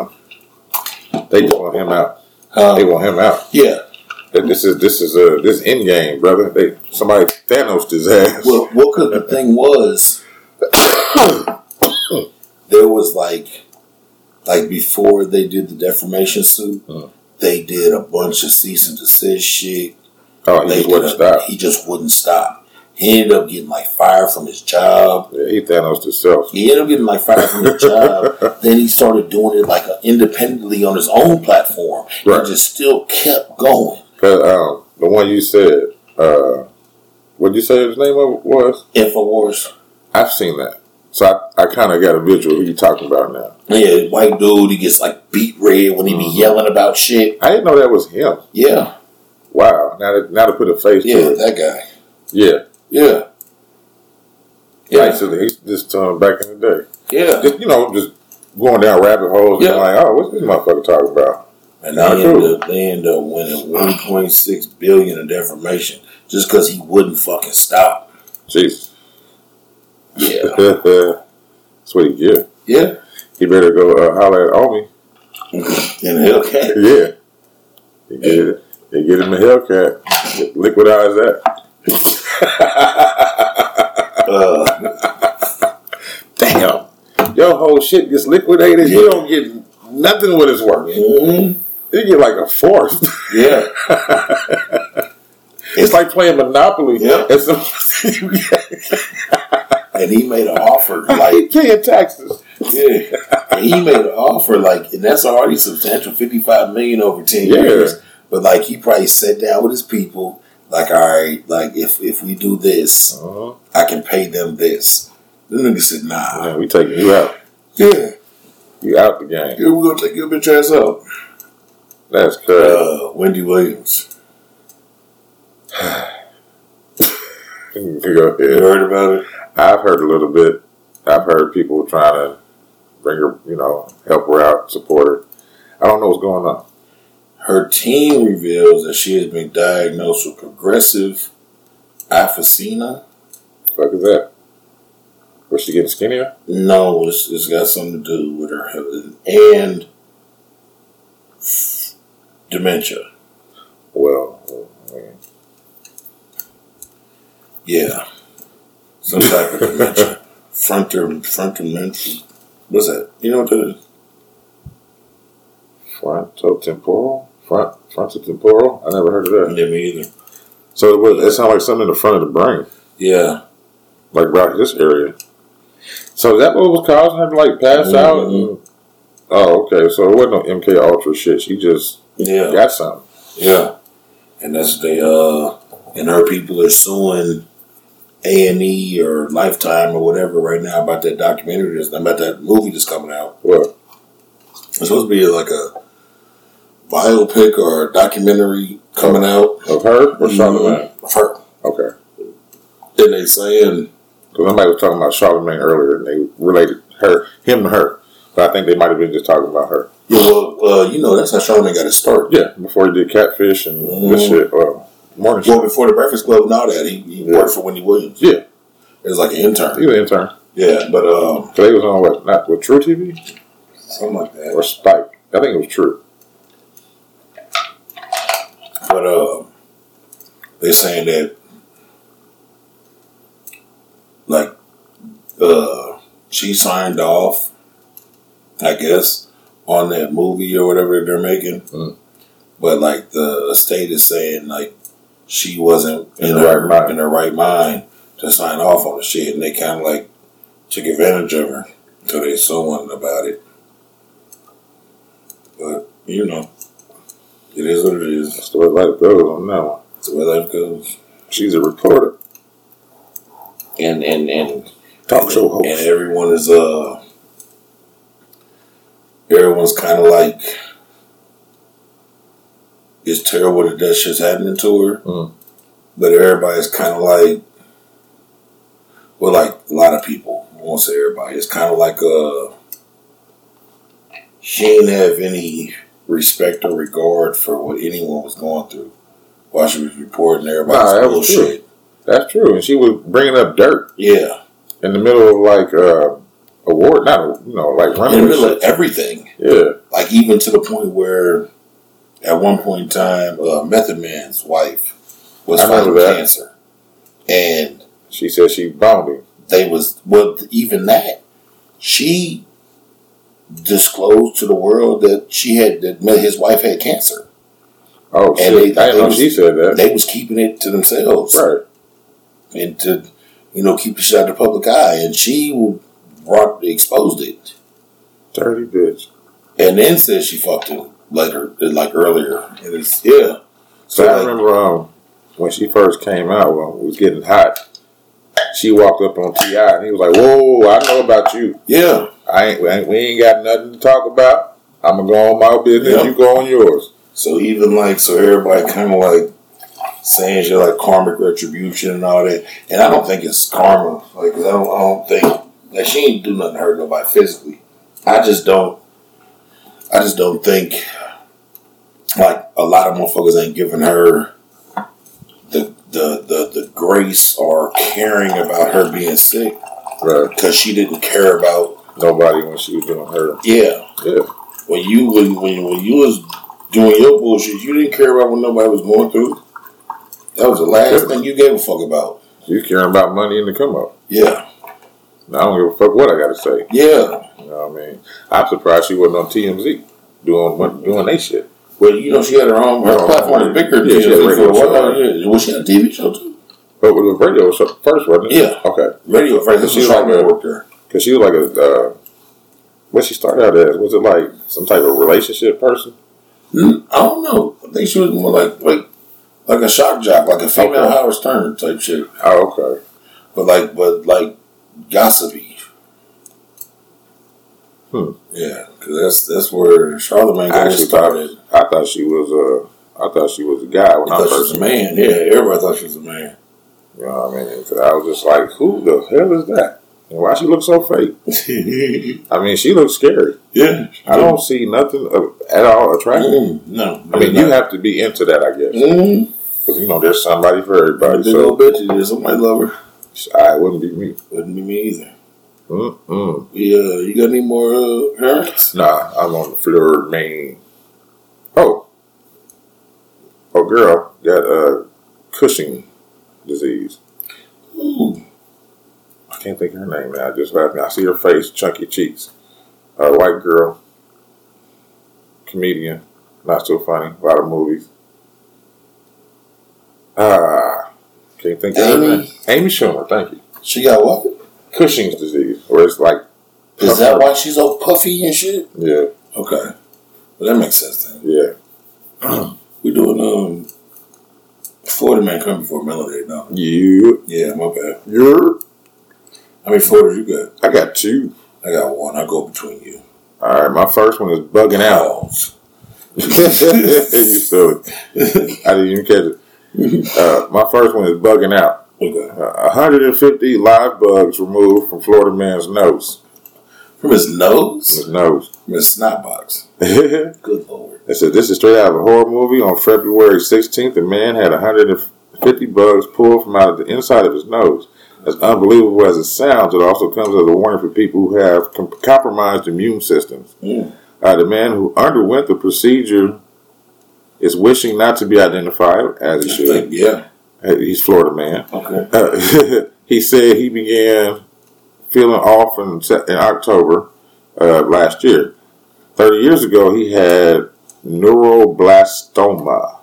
know. They just want him out. Um, They want him out. yeah. This is this is a this is end game, brother. They somebody Thanos his ass. Well, well, 'cause the thing was, (coughs) there was like, like before they did the defamation suit, Uh. they did a bunch of cease and desist shit. Oh, he just wouldn't stop. He just wouldn't stop. He ended up getting like fired from his job. Yeah, he Thanos himself. He ended up getting like fired from his job. (laughs) then he started doing it like uh, independently on his own platform. Right. And just still kept going. Cause um, the one you said, uh, what did you say his name of was? Infowars. I've seen that, so I, I kind of got a visual. Who you talking about now? Yeah, white dude. He gets like beat red when he be Mhm. yelling about shit. I didn't know that was him. Yeah, Wow. Now to, now to put a face yeah, to it. that guy. Yeah. Yeah, Yeah. yeah, So he's just um, back in the day. yeah. Just you know, just going down rabbit holes Yeah. and like, oh, what's this motherfucker talking about? And Not they cool. end up they end up winning one point six billion in defamation just because he wouldn't fucking stop. Jeez. Yeah, (laughs) That's what he get. yeah. He better go uh, holler at Omi. (laughs) In Hellcat. Yeah. He get it. He get him a Hellcat. Liquidize that. Uh, (laughs) Damn. Your whole shit gets liquidated. You don't get nothing with his work. mhm. You get like a fourth. Yeah, (laughs) it's like playing Monopoly. Yeah. And (laughs) he made an offer like like paying taxes. yeah, and he made an offer like, and that's already substantial, fifty five million over ten Yeah. years. But like, he probably sat down with his people, like, all right, like if if we do this, Uh-huh. I can pay them this. The nigga said, nah. Man, we taking you out. Yeah, You out the game. yeah, we're gonna take your bitch ass out. That's crazy. Uh, Wendy Williams. (sighs) Go You heard about it? I've heard a little bit. I've heard people trying to bring her, you know, help her out, support her. I don't know what's going on. Her team reveals that she has been diagnosed with progressive aphyseina. fuck is that? Was she getting skinnier? No, it's, it's got something to do with her health and dementia. Well, I Yeah, some type of dementia. (laughs) Frontal, frontal mental. What's that? You know what that is? frontotemporal? Front frontotemporal? I never heard of that. Yeah, me either. So it, was, it sounds like something in the front of the brain, Yeah, like right this area. So is that what was causing her to like pass out? Mhm. And, oh, okay. So it wasn't no MK Ultra shit. She just Yeah, Got something. yeah, and that's the uh, and her people are suing A and E or Lifetime or whatever right now about that documentary that's about that movie that's coming out. What? It's supposed to be like a biopic or documentary coming out Of her or Charlemagne? of her. Okay. And they saying, Because somebody was talking about Charlemagne earlier, and they related her, him to her. But I think they might have been just talking about her. yeah, well, uh, you know, that's how Charlemagne got his start. Yeah, before he did Catfish and this Mhm. shit. Well, morning Well, show. before the Breakfast Club and all that, he, he Yeah. worked for Wendy Williams. Yeah. it was like an intern. He was an intern. Yeah, but um, So they was on what? Not with truTV something like that. or Spike. I think it was True. But uh, they're saying that like uh, she signed off, I guess, on that movie or whatever they're making. Mm. But like the estate is saying like she wasn't In in, the her right mind. in her right mind to sign off on the shit, and they kind of like took advantage of her, so they're suing about it. But you know, it is what it is. That's the way life goes on that one. That's the way life goes. She's a reporter, And and and talk show host. and everyone is uh everyone's kind of like it's terrible that that shit's happening to her, Mm. but everybody's kind of like well, like a lot of people. I won't say everybody. It's kind of like uh she didn't have any respect or regard for what anyone was going through while she was reporting everybody's Nah, that was bullshit. That's true. And she was bringing up dirt Yeah, in the middle of like uh, award, not you know, like running. in the middle of everything. Yeah, like even to the point where at one point in time uh, method man's wife was fighting cancer and she said she bound him. they was well even that she disclosed to the world that she had that his wife had cancer Oh And shit! they- I didn't they know was- she said that. they was keeping it to themselves right. and to you know keep the shit out of the public eye and she brought exposed it Dirty bitch. and then said she fucked him later like earlier and it's yeah So I like- remember um, when she first came out, well, it was getting hot, she walked up on Ti and he was like, "Whoa, I know about you. yeah I ain't, we ain't, we ain't got nothing to talk about. I'm gonna go on my business. Yeah. You go on yours." So even like so everybody kind of like saying shit like karmic retribution and all that, and I don't think it's karma. Like, I don't, I don't think like she ain't do nothing to hurt nobody physically. I just don't. I just don't think like a lot of motherfuckers ain't giving her the the the, grace or caring about her being sick Right. because she didn't care about Nobody when she was doing her. yeah Yeah. when you when when, when you was doing your bullshit, you didn't care about what nobody was going through. That was the last thing you gave a fuck about. You caring about money and the come up. Yeah, I don't give a fuck what I gotta say. yeah. You know what I mean? I'm surprised she wasn't on TMZ doing doing they shit. Well, you know, she had her own her Oh, platform is bigger than yeah, she had a radio for a while. show. Was she on a TV show too? But with the radio show first, wasn't it? Yeah. Okay. Radio first. This She was like worked there. Because she was like a, uh, what she started out as? Was it like some type of relationship person? Hmm, I don't know. I think she was more like like like a shock jock, like a female Okay. Howard Stern type shit. Oh, okay. But like, but like gossipy. Hmm. Yeah, because that's that's where Charlemagne actually started. thought, I thought she was a, I thought she was a guy when I I, thought she was a man. Yeah, everybody thought she was a man. You know what I mean? So I was just like, who the hell is that? And why she look so fake? (laughs) I mean, she looks scary. yeah, I don't see nothing at all attractive. Mm, no, I mean, you have to be into that, I guess, Mm, because you know there's somebody for everybody. big old So bitch. There's somebody love her. I wouldn't be me. Wouldn't be me either. Mm-mm. Yeah, you got any more uh, parents? Nah, I'm on the floor, main. Oh, oh, girl got uh, Cushing disease. Ooh, I can't think of her name now. I just laughed. I see her face, chunky cheeks. A white girl, comedian, not so funny. A lot of movies. Ah, can't think of her Amy? name. Amy Schumer. Thank you. she got what? Cushing's disease, where it's like, Is that why she's all puffy and shit? yeah, Okay, well that makes sense then. yeah. (clears throat) We doing um Florida man coming before Melody, no. You, Yeah, my bad. you're. How many Floridas you got? I got two. I got one. I go between you. All right, my first one is bugging out. (laughs) You silly. I didn't even catch it. (laughs) Uh, my first one is bugging out. Okay. Uh, 150 live bugs removed from Florida man's nose. From his nose? His nose. From his snot box. (laughs) Good lord. They said this is straight out of a horror movie. On February 16th, a man had 150 bugs pulled from out of the inside of his nose. As unbelievable as it sounds, it also comes as a warning for people who have com- compromised immune systems. Mm. Uh, the man who underwent the procedure is wishing not to be identified, as he should. Yeah. Uh, He's Florida man. Okay. Uh, (laughs) he said he began feeling off in, in October uh, last year. 30 years ago, he had neuroblastoma.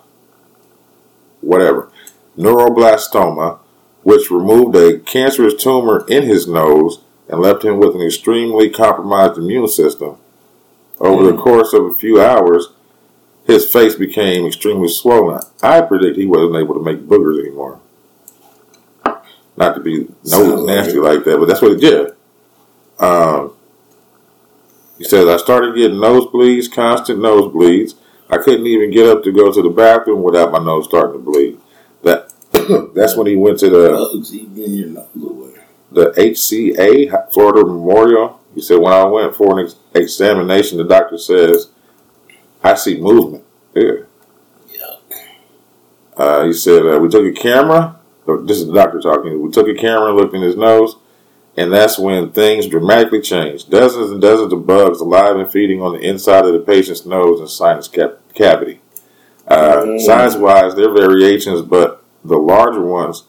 Whatever. Neuroblastoma, which removed a cancerous tumor in his nose and left him with an extremely compromised immune system. Over the course of a few hours, his face became extremely swollen. I predict he wasn't able to make boogers anymore. Not to be no nasty like that, but that's what he did. Um, he says, I started getting nosebleeds, constant nosebleeds. I couldn't even get up to go to the bathroom without my nose starting to bleed. That (clears throat) That's when he went to the Bugs eating in your nose away. the HCA, Florida Memorial. He said, when I went for an ex- examination, the doctor says, I see movement. Yeah. Uh, he said, uh, we took a camera. This is the doctor talking. We took a camera and looked in his nose, and that's when things dramatically changed. Dozens and dozens of bugs alive and feeding on the inside of the patient's nose and sinus cap- cavity. Uh, Mm. Size wise, there are variations, but the larger ones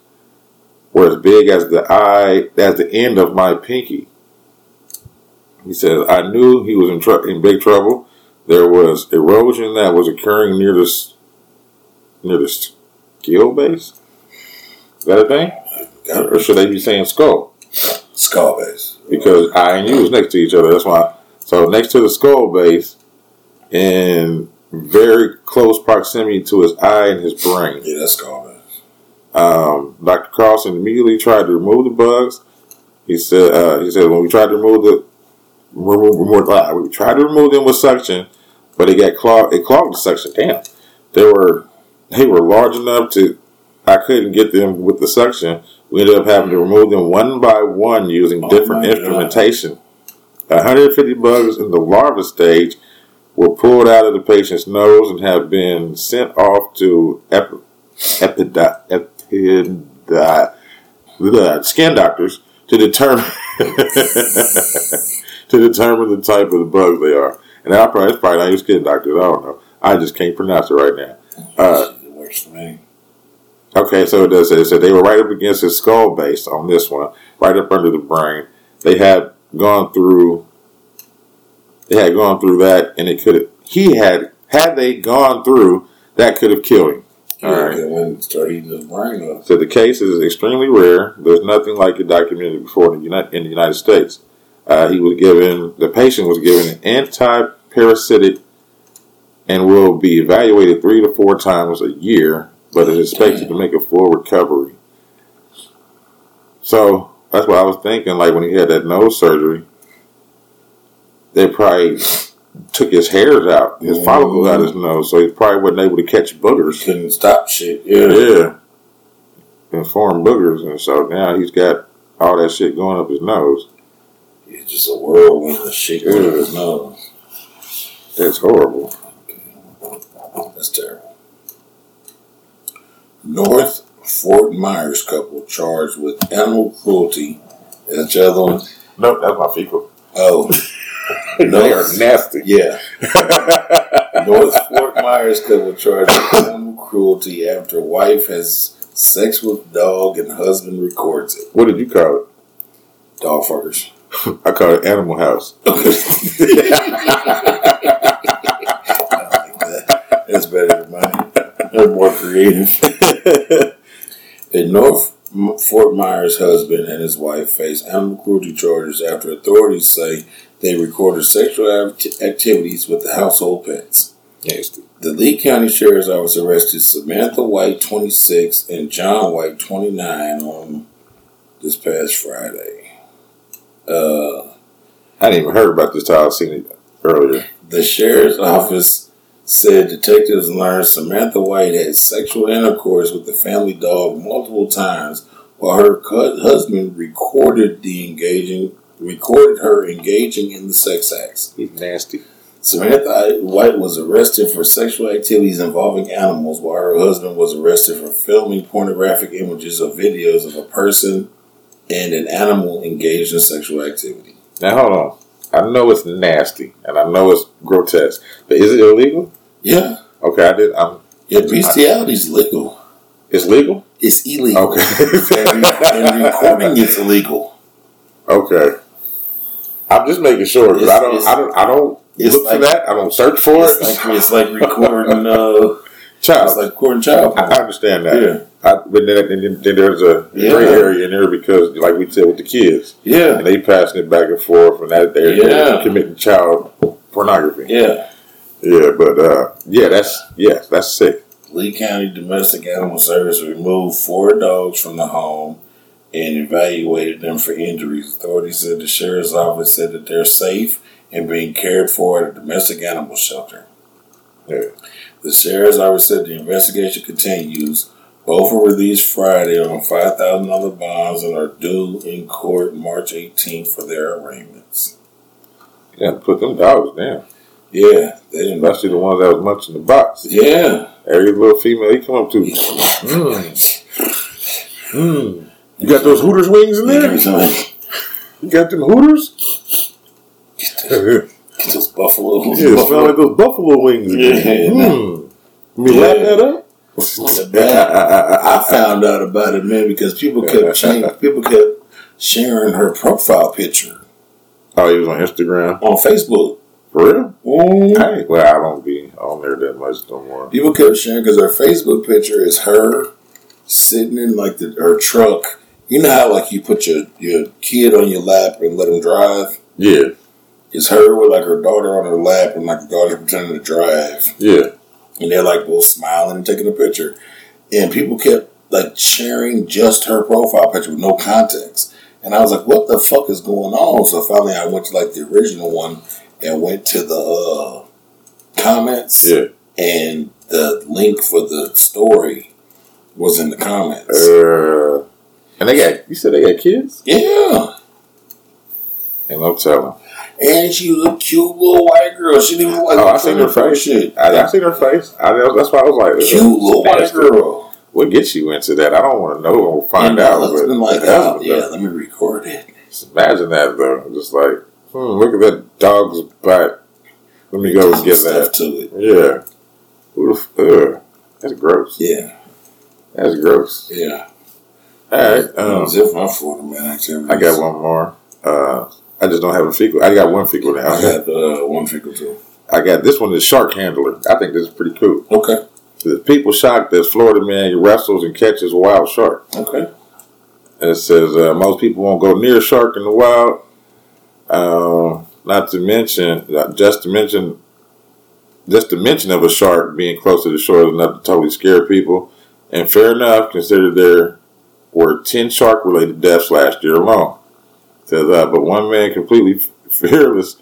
were as big as the eye, as the end of my pinky. He says, I knew he was in, tr- in big trouble. There was erosion that was occurring near the, s- near the skill base. Is that a thing? Or should they be saying skull? skull base. Because I and U was next to each other. That's why. So next to the skull base, in very close proximity to his eye and his brain. Yeah, that's skull base. Um, Dr. Carlson immediately tried to remove the bugs. He said, uh, he said when we tried to remove the remove, remove uh, we tried to remove them with suction, but it got clogged. It clogged the suction. Damn, they were they were large enough to I couldn't get them with the suction. We ended up having to remove them one by one using Oh different my God. instrumentation. 150 bugs in the larva stage were pulled out of the patient's nose and have been sent off to epi- epidi- epidi- the skin doctors to determine (laughs) to determine the type of the bugs they are. And I probably it's probably not even skin doctors. I don't know. I just can't pronounce it right now. Uh, It works for me. Okay, so it does say so they were right up against his skull base on this one, right up under the brain. They had gone through they had gone through that and it could have he had had they gone through that could have killed him. All Yeah, right. and start eating his brain up. So the case is extremely rare. There's nothing like it documented before in the United, in the United States. Uh, he was given the patient was given an anti-parasitic and will be evaluated three to four times a year, but is expected to make a full recovery. So that's what I was thinking. Like when he had that nose surgery, they probably took his hairs out, his follicles out his nose, so he probably wasn't able to catch boogers. Couldn't stop shit. Yeah. Yeah. And foreign boogers, and so now he's got all that shit going up his nose. It's just a whirlwind of shit going up his nose. That's horrible. That's terrible. North Fort Myers couple charged with animal cruelty. That's the other one. Nope, that's my fecal. Oh, (laughs) they are nasty. yeah. (laughs) North Fort Myers couple charged with animal cruelty after wife has sex with dog and husband records it. What did you call it? Dog fuckers. (laughs) I call it Animal House. I (laughs) like. That's better than mine. They're more creative. (laughs) A North Fort Myers husband and his wife face animal cruelty charges after authorities say they recorded sexual activities with the household pets. Nasty. The Lee County Sheriff's Office arrested Samantha White, 26, and John White, 29, on this past Friday. Uh, I didn't even heard about this till I seen it earlier. the sheriff's office said detectives learned Samantha White had sexual intercourse with the family dog multiple times while her husband recorded the engaging recorded her engaging in the sex acts. He's nasty. Samantha White was arrested for sexual activities involving animals, while her husband was arrested for filming pornographic images or videos of a person and an animal engaged in sexual activity. Now hold on. I know it's nasty and I know it's grotesque, but is it illegal? Yeah, Okay, I did. I'm. yeah, bestiality is legal. It's legal. It's illegal. Okay. and, and recording is illegal. okay. I'm just making sure because I don't. I don't. I don't it's look for like- that. I don't search for It's it. like it's like recording. Uh, (laughs) Child. it's like recording child I I understand that. Yeah, I, but then, then, then there's a Yeah. gray area in there because, like we said with the kids, yeah, and they passing it back and forth, and that they're, Yeah. they're committing child pornography. yeah. Yeah, but uh, yeah, that's yeah, that's sick. Lee County Domestic Animal Service removed four dogs from the home and evaluated them for injuries. Authorities said the sheriff's office said that they're safe and being cared for at a domestic animal shelter. Yeah. The sheriff's office said the investigation continues. Both were released Friday on five thousand dollar bonds and are due in court March 18th for their arraignments. Yeah, put them dogs down, Yeah, they didn't. especially the ones that was munching the box. Yeah, Every little female he come up to, mm. Mm. You got those Hooters wings in there? You got them Hooters? yeah, Get those buffalo. wings. Yeah, it smell like those buffalo wings. Yeah. Mm. Mean Yeah. lap that up? I found out about it, man, because people kept changing, (laughs) people kept sharing her profile picture Oh, he was on Instagram on Facebook. for real. Mm. I, well, I don't be on there that much no more. People kept sharing because her Facebook picture is her sitting in like the, her truck. You know how like you put your your kid on your lap and let him drive. Yeah, It's her with like her daughter on her lap and like the daughter pretending to drive, yeah. And they're like both smiling and taking a picture. And people kept like sharing just her profile picture with no context. And I was like, what the fuck is going on? So finally I went to like the original one and went to the uh, comments Yeah. and the link for the story was in the comments. Uh, and they got, you said they got kids? yeah. Ain't no telling. And she was a cute little white girl. She didn't even like Oh, I seen her face. Shit. I, I seen her face. I, that's why I was like, Cute little white girl. What gets you into that? I don't want to know or find out. But like, oh, yeah, though. let me record it. Just imagine that though. Just like, hmm, look at that dog's butt. Let me go and get stuff that. to it. Yeah. Who the f- ugh. That's gross. Yeah, That's gross. yeah. All right. Um, was it for my Florida man activities. I got one more. Uh, I just don't have a fecal. I got one fecal now. I got uh, one fickle too. I got this one is shark handler. I think this is pretty cool. Okay, The people shocked that Florida man wrestles and catches a wild shark. okay. And it says uh, most people won't go near a shark in the wild. Um, not to mention, uh, just to mention, just the mention of a shark being close to the shore is enough to totally scare people. And fair enough, consider there were ten shark-related deaths last year alone. Says, uh, but one man completely fearless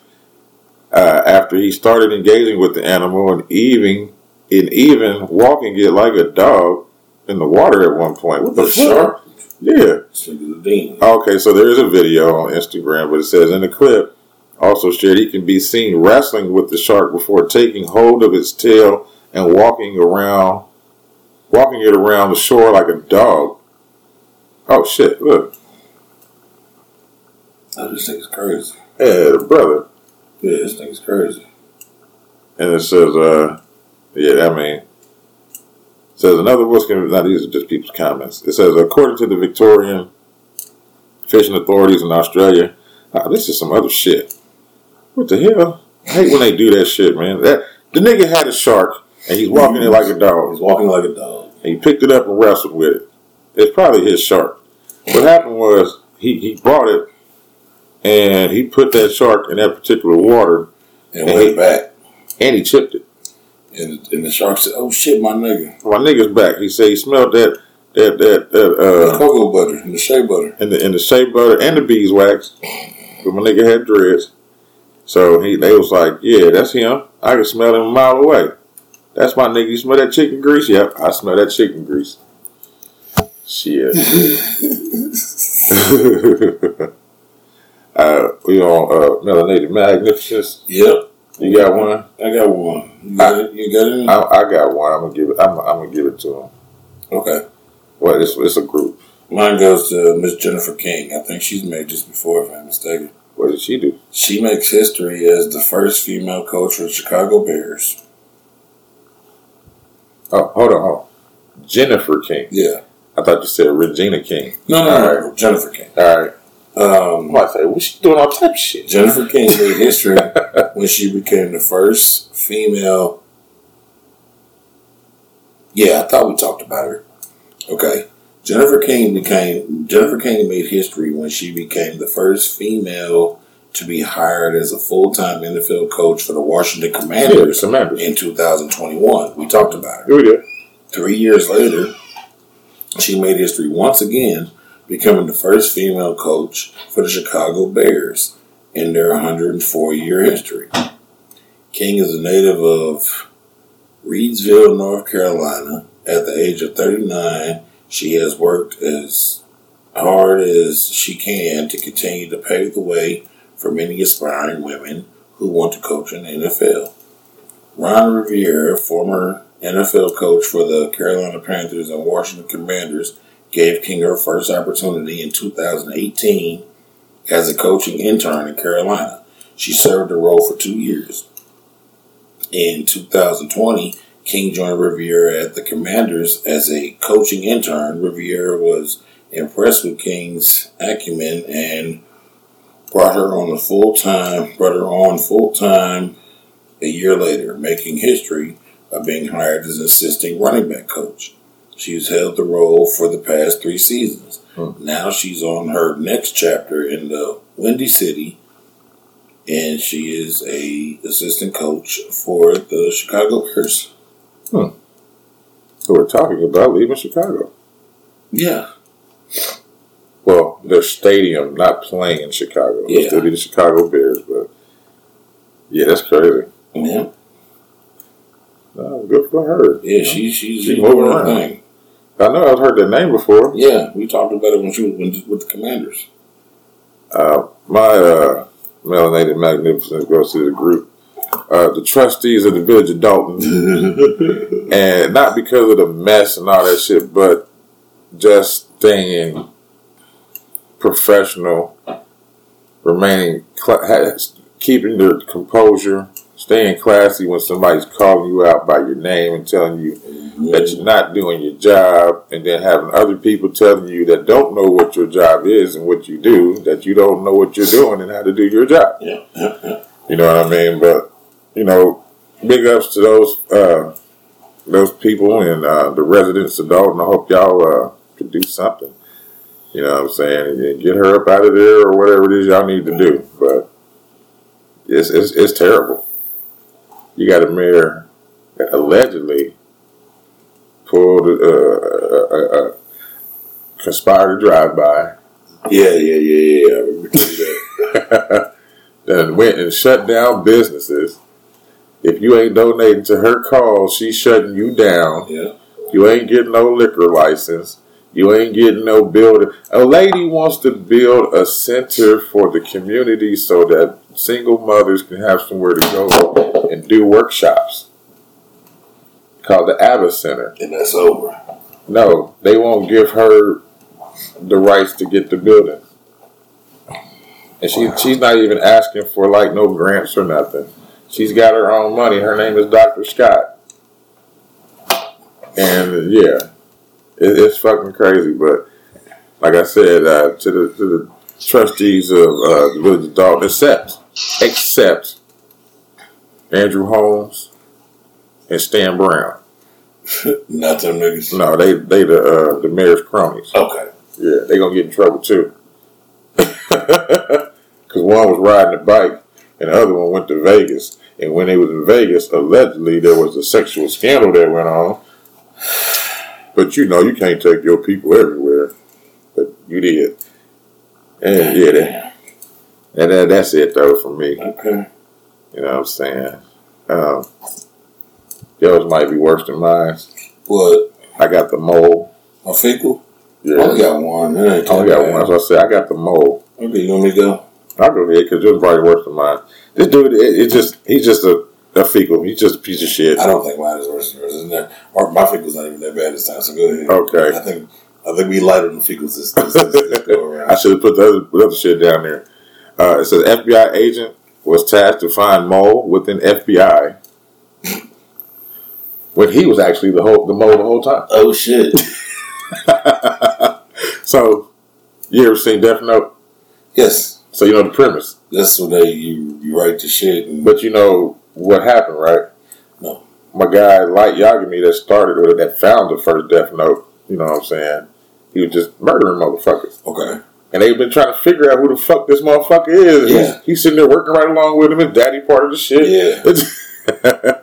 uh, after he started engaging with the animal and even, and even walking it like a dog in the water at one point. What the, The shark? Yeah. Speaking of the demon. Okay, so there is a video on Instagram, but it says in the clip, also shared, he can be seen wrestling with the shark before taking hold of its tail and walking around, walking it around the shore like a dog. Oh shit! Look, Just think it's crazy. yeah, brother, Yeah, this thing's crazy. and it says, uh, yeah, I mean, it says another going now these are just people's comments. It says according to the Victorian fishing authorities in Australia, ah, this is some other shit. What the hell? I hate when they do that shit, man. That the nigga had a shark and he's walking it like a dog. He's walking like a dog. And he picked it up and wrestled with it. It's probably his shark. What happened was he, he brought it and he put that shark in that particular water And And went he- back. and he chipped it. And, and the shark said, "Oh shit, my nigga, My nigga's back. He said he smelled that that that, that the uh cocoa butter and the shea butter." and the and the shea butter and the beeswax. But my nigga had dreads. So he they was like, Yeah, that's him. I can smell him a mile away. That's my nigga. You smell that chicken grease? Yep, I smell that chicken grease. Shit. (laughs) (laughs) uh, we on uh, Melanated Magnificence. Yep, You got one? I got one. You got it? You got it? I, I got one. I'm gonna give it. I'm, I'm gonna give it to him. Okay. Well, it's, it's a group. Mine goes to Miss Jennifer King. I think she's made this before, if I'm mistaken. What did she do? She makes history as the first female coach for the Chicago Bears. Oh, hold on, hold on. Jennifer King. Yeah. I thought you said Regina King. No, no, All no, no. Jennifer King. All right. Um, I'm about to say, what she doing all type of shit? Jennifer King (laughs) made history when she became the first female. Yeah, I thought we talked about her. Okay. Jennifer King became Jennifer King made history when she became the first female to be hired as a full time NFL coach for the Washington Yeah, Commanders Commanders. in 2021. We talked about her. Here we go. Three years later, she made history once again, becoming the first female coach for the Chicago Bears in their 104 year history. King is a native of Reidsville, North Carolina. At the age of 39, she has worked as hard as she can to continue to pave the way for many aspiring women who want to coach in the NFL. Ron Rivera, former NFL coach for the Carolina Panthers and Washington Commanders, gave King her first opportunity in 2018 as a coaching intern in Carolina. She served the role for two years. In 2020, King joined Rivera at the Commanders as a coaching intern. Rivera was impressed with King's acumen and brought her on a full time brought her on full time a year later, making history by being hired as an assistant running back coach. She's held the role for the past three seasons. Hmm. Now she's on her next chapter in the Windy City, and she is a assistant coach for the Chicago Bears. So we're talking about leaving Chicago. Yeah, Well, their stadium not playing in Chicago. It'll Yeah. still be the Chicago Bears, but yeah, that's crazy. yeah, No, good for her. yeah. She she's, she's moving around. I know I've heard that name before. Yeah, we talked about it when she was with the Commanders. Uh, my uh, melanated magnificence goes to the group. Uh, the trustees of the village of Dolton, (laughs) and not because of the mess and all that shit, but just staying professional, remaining, cl- keeping their composure, staying classy when somebody's calling you out by your name and telling you that you're not doing your job, and then having other people telling you that don't know what your job is and what you do, that you don't know what you're doing and how to do your job. Yeah. You know what I mean? But you know, big ups to those uh, those people and uh, the residents of Dolton. I hope y'all uh, could do something. You know what I'm saying? And get her up out of there or whatever it is y'all need to do. But it's it's, it's terrible. You got a mayor that allegedly pulled uh, a, a, a conspired to drive by Yeah, yeah, yeah, yeah. I remember that. (laughs) that went and shut down businesses. If you ain't donating to her cause, she's shutting you down. Yeah. You ain't getting no liquor license. You ain't getting no building. A lady wants to build a center for the community so that single mothers can have somewhere to go and do workshops. Called the Ava Center. And that's over. No, they won't give her the rights to get the building. And she she's not even asking for like no grants or nothing. She's got her own money. Her name is Dr. Scott. And yeah, it, it's fucking crazy. But like I said, uh, to the to the trustees of uh, the village of Dolton, except except Andrew Holmes and Stan Brown. (laughs) Not them niggas. No, they they the uh, the mayor's cronies. Okay. Yeah, they gonna get in trouble too. (laughs) Cause one was riding a bike and the other one went to Vegas. And when they was in Vegas, allegedly there was a sexual scandal that went on. (sighs) But you know, you can't take your people everywhere. But you did. And yeah, that, and that, that's it though for me. Okay. You know what I'm saying? Um, yours might be worse than mine. What? I got the mole. A fecal? Yeah. I only got one. I only got one. So I said I got the mole. Okay, you want me to go? I'll go ahead because yours probably worse than mine. This dude, it, it just he's just a, a fecal. He's just a piece of shit. I don't think mine is worse than yours. Isn't there? Or my fecal's not even that bad this time. So go ahead. Okay. I think I think we lighter than fecals this, this, this, this go (laughs) I should have put the other, the other shit down there. Uh, it says FBI agent was tasked to find mole within FBI when he was actually the whole the mole the whole time. Oh shit! (laughs) So you ever seen Death Note? yes, So you know the premise, that's when they you you write the shit and but you know what happened, right? No. My guy Light Yagami that started or that found the first Death Note. You know what I'm saying? He was just murdering motherfuckers. okay. And they've been trying to figure out who the fuck this motherfucker is. Yeah. He's, he's sitting there working right along with him. His daddy part of the shit. Yeah. (laughs)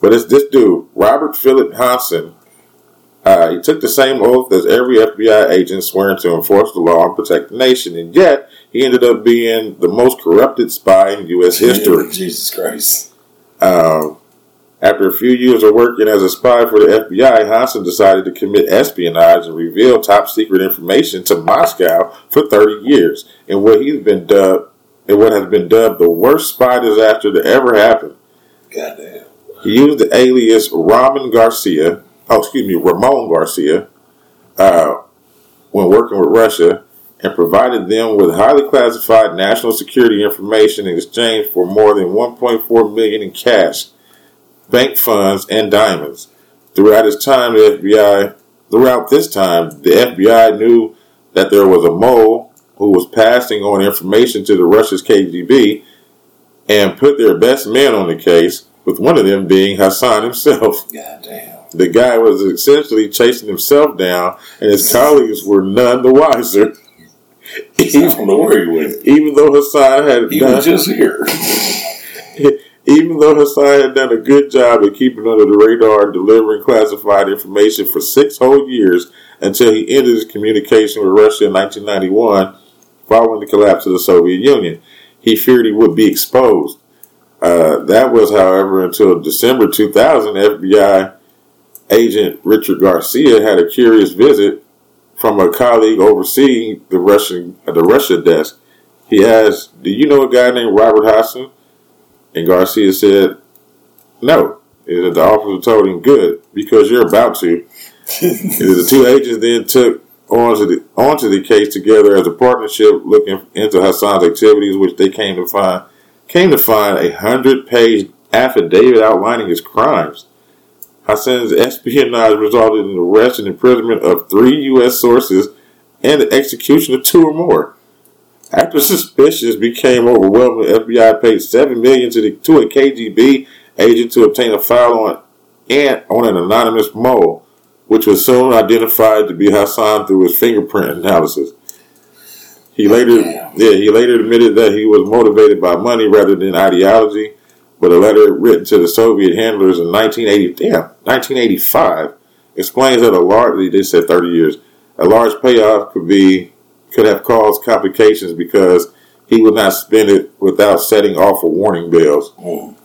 but it's this dude, Robert Philip Hanssen. Uh, he took the same oath as every FBI agent swearing to enforce the law and protect the nation, and yet he ended up being the most corrupted spy in U.S. history. Jesus Christ. Um, after a few years of working as a spy for the FBI, Hanssen decided to commit espionage and reveal top secret information to Moscow for 30 years in what he's been dubbed in what has been dubbed the worst spy disaster to ever happen. Goddamn. He used the alias Ramon Garcia, oh excuse me, Ramon Garcia, uh, when working with Russia, and provided them with highly classified national security information in exchange for more than 1.4 million in cash, bank funds, and diamonds. Throughout his time, the FBI, throughout this time, the FBI knew that there was a mole who was passing on information to the Russia's KGB and put their best men on the case, with one of them being Hassan himself. (laughs) Goddamn. The guy was essentially chasing himself down, and his colleagues were none the wiser. I Even, don't know where he went. even though Hassan had He done, was just here. (laughs) even though Hassan had done a good job of keeping under the radar and delivering classified information for six whole years until he ended his communication with Russia in 1991, following the collapse of the Soviet Union, he feared he would be exposed. Uh, that was, however, until December 2000, FBI agent Richard Garcia had a curious visit from a colleague overseeing the Russian uh, the Russia desk. He asked, "Do you know a guy named Robert Hassan?" And Garcia said, "No." And the officer told him, "Good, because you're about to." The two agents then took onto the onto the case together as a partnership, looking into Hassan's activities, which they came to find came to find a hundred page affidavit outlining his crimes. Hassan's espionage resulted in the arrest and imprisonment of three U.S. sources and the execution of two or more. After suspicions became overwhelming, FBI paid seven million to the to a KGB agent to obtain a file on and on an anonymous mole, which was soon identified to be Hassan through his fingerprint analysis. He later, yeah, he later admitted that he was motivated by money rather than ideology. But a letter written to the Soviet handlers in 1980, damn, 1985, explains that a large, they said 30 years, a large payoff could be, could have caused complications because he would not spend it without setting off a warning bells. Mm.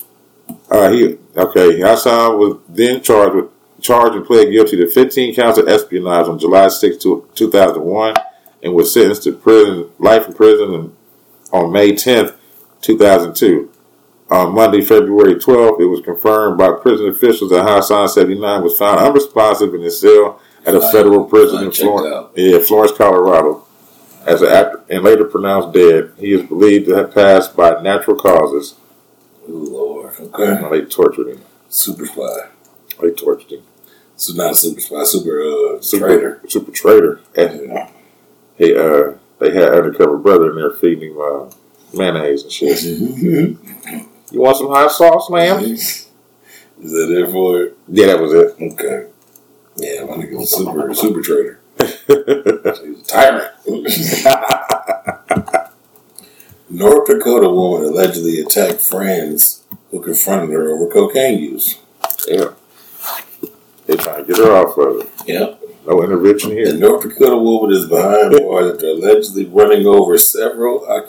Uh, he okay. Hassan was then charged with charged and pled guilty to 15 counts of espionage on July 6, 2001, and was sentenced to prison life in prison on May 10th, 2002. On Monday, February 12th, it was confirmed by prison officials that Hassan 79 was found unresponsive in his cell at a federal prison in Florence, yeah, Florence, Colorado. As an actor, and later pronounced dead, he is believed to have passed by natural causes. Oh, Lord. Okay. They tortured him. Superfly. They tortured him. So not a super uh Super traitor. Super traitor. And he uh they had undercover brother in there feeding him uh, mayonnaise and shit. (laughs) You want some hot sauce, ma'am? Is that it for it? Yeah, that was it. Okay. Yeah, my nigga was super super traitor. He's a tyrant. (laughs) North Dakota woman allegedly attacked friends who confronted her over cocaine use. Yeah. They trying to get her off of it. Yep. No intervention here. The. North Dakota woman is behind bars after allegedly running over several uh,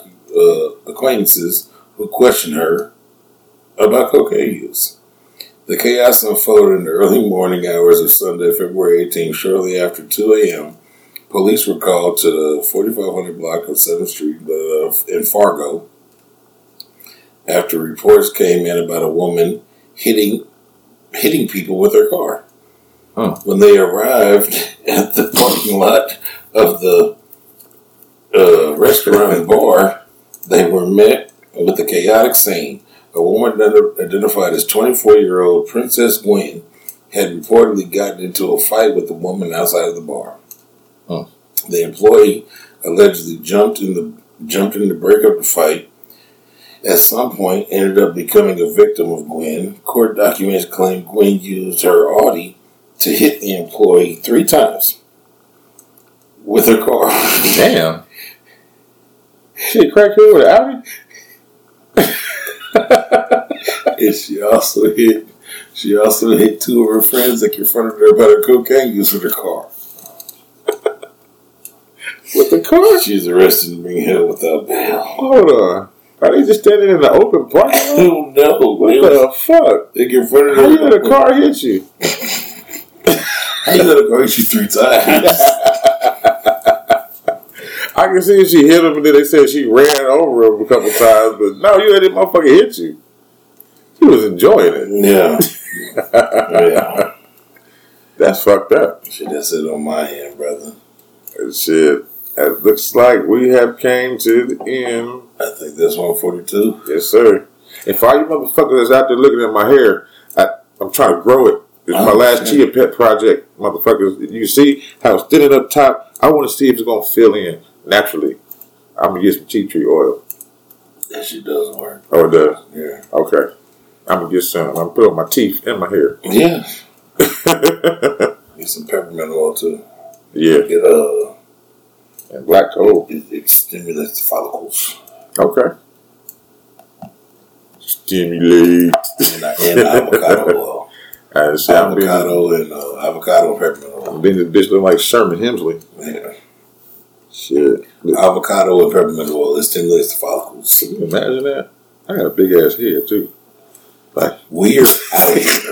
acquaintances who questioned her about cocaine use. The chaos unfolded in the early morning hours of Sunday, February 18, shortly after 2 a.m. Police were called to the 4500 block of 7th Street uh, in Fargo after reports came in about a woman hitting hitting people with her car. Huh. When they arrived (laughs) at the parking lot of the uh, restaurant and bar, they were met with a chaotic scene. A woman identified as 24 year old Princess Gwen had reportedly gotten into a fight with a woman outside of the bar. Huh. The employee allegedly jumped in the jumped in to break up the fight. At some point, ended up becoming a victim of Gwen. Court documents claim Gwen used her Audi to hit the employee three times with her car. (laughs) Damn. She cracked here with an Audi? (laughs) and she also hit she also hit two of her friends that confronted her about her cocaine use with her car. With the car? She's arrested and being held without bail. Hold on. Are they just standing in the open parking I lot? (laughs) Oh, don't know. What They, was- the fuck? they confronted How her. you let a car hit you? (laughs) How you let a car hit you three times? (laughs) I can see she hit him, and then they said she ran over him a couple times, but no, you let that motherfucker hit you. She was enjoying it. yeah. yeah. That's fucked up. Shit, that's it on my end, brother. Shit. It looks like we have came to the end. I think that's 142. Yes, sir. If for all you motherfuckers that's out there looking at my hair, I, I'm trying to grow it. It's my last understand. Chia Pet project, motherfuckers. You see how it's thinning up top? I want to see if it's going to fill in naturally. I'm going to get some tea tree oil. That shit does work. Oh, it does? Yeah. Okay. I'm going to get some. I'm going to put on my teeth and my hair. Yeah. (laughs) Get some peppermint oil too. yeah. Get uh, And black coal. it, it stimulates the follicles Okay. Stimulate. and, and avocado oil. (laughs) And see, I'm being, avocado and uh, avocado and peppermint I'm oil. being this bitch look like Sherman Hemsley. Yeah. Shit. Avocado and peppermint oil it stimulates the follicles. Can you imagine that? I got a big ass head too. Like, We're out of here.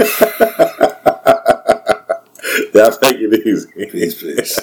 y'all take it easy. Peace, peace.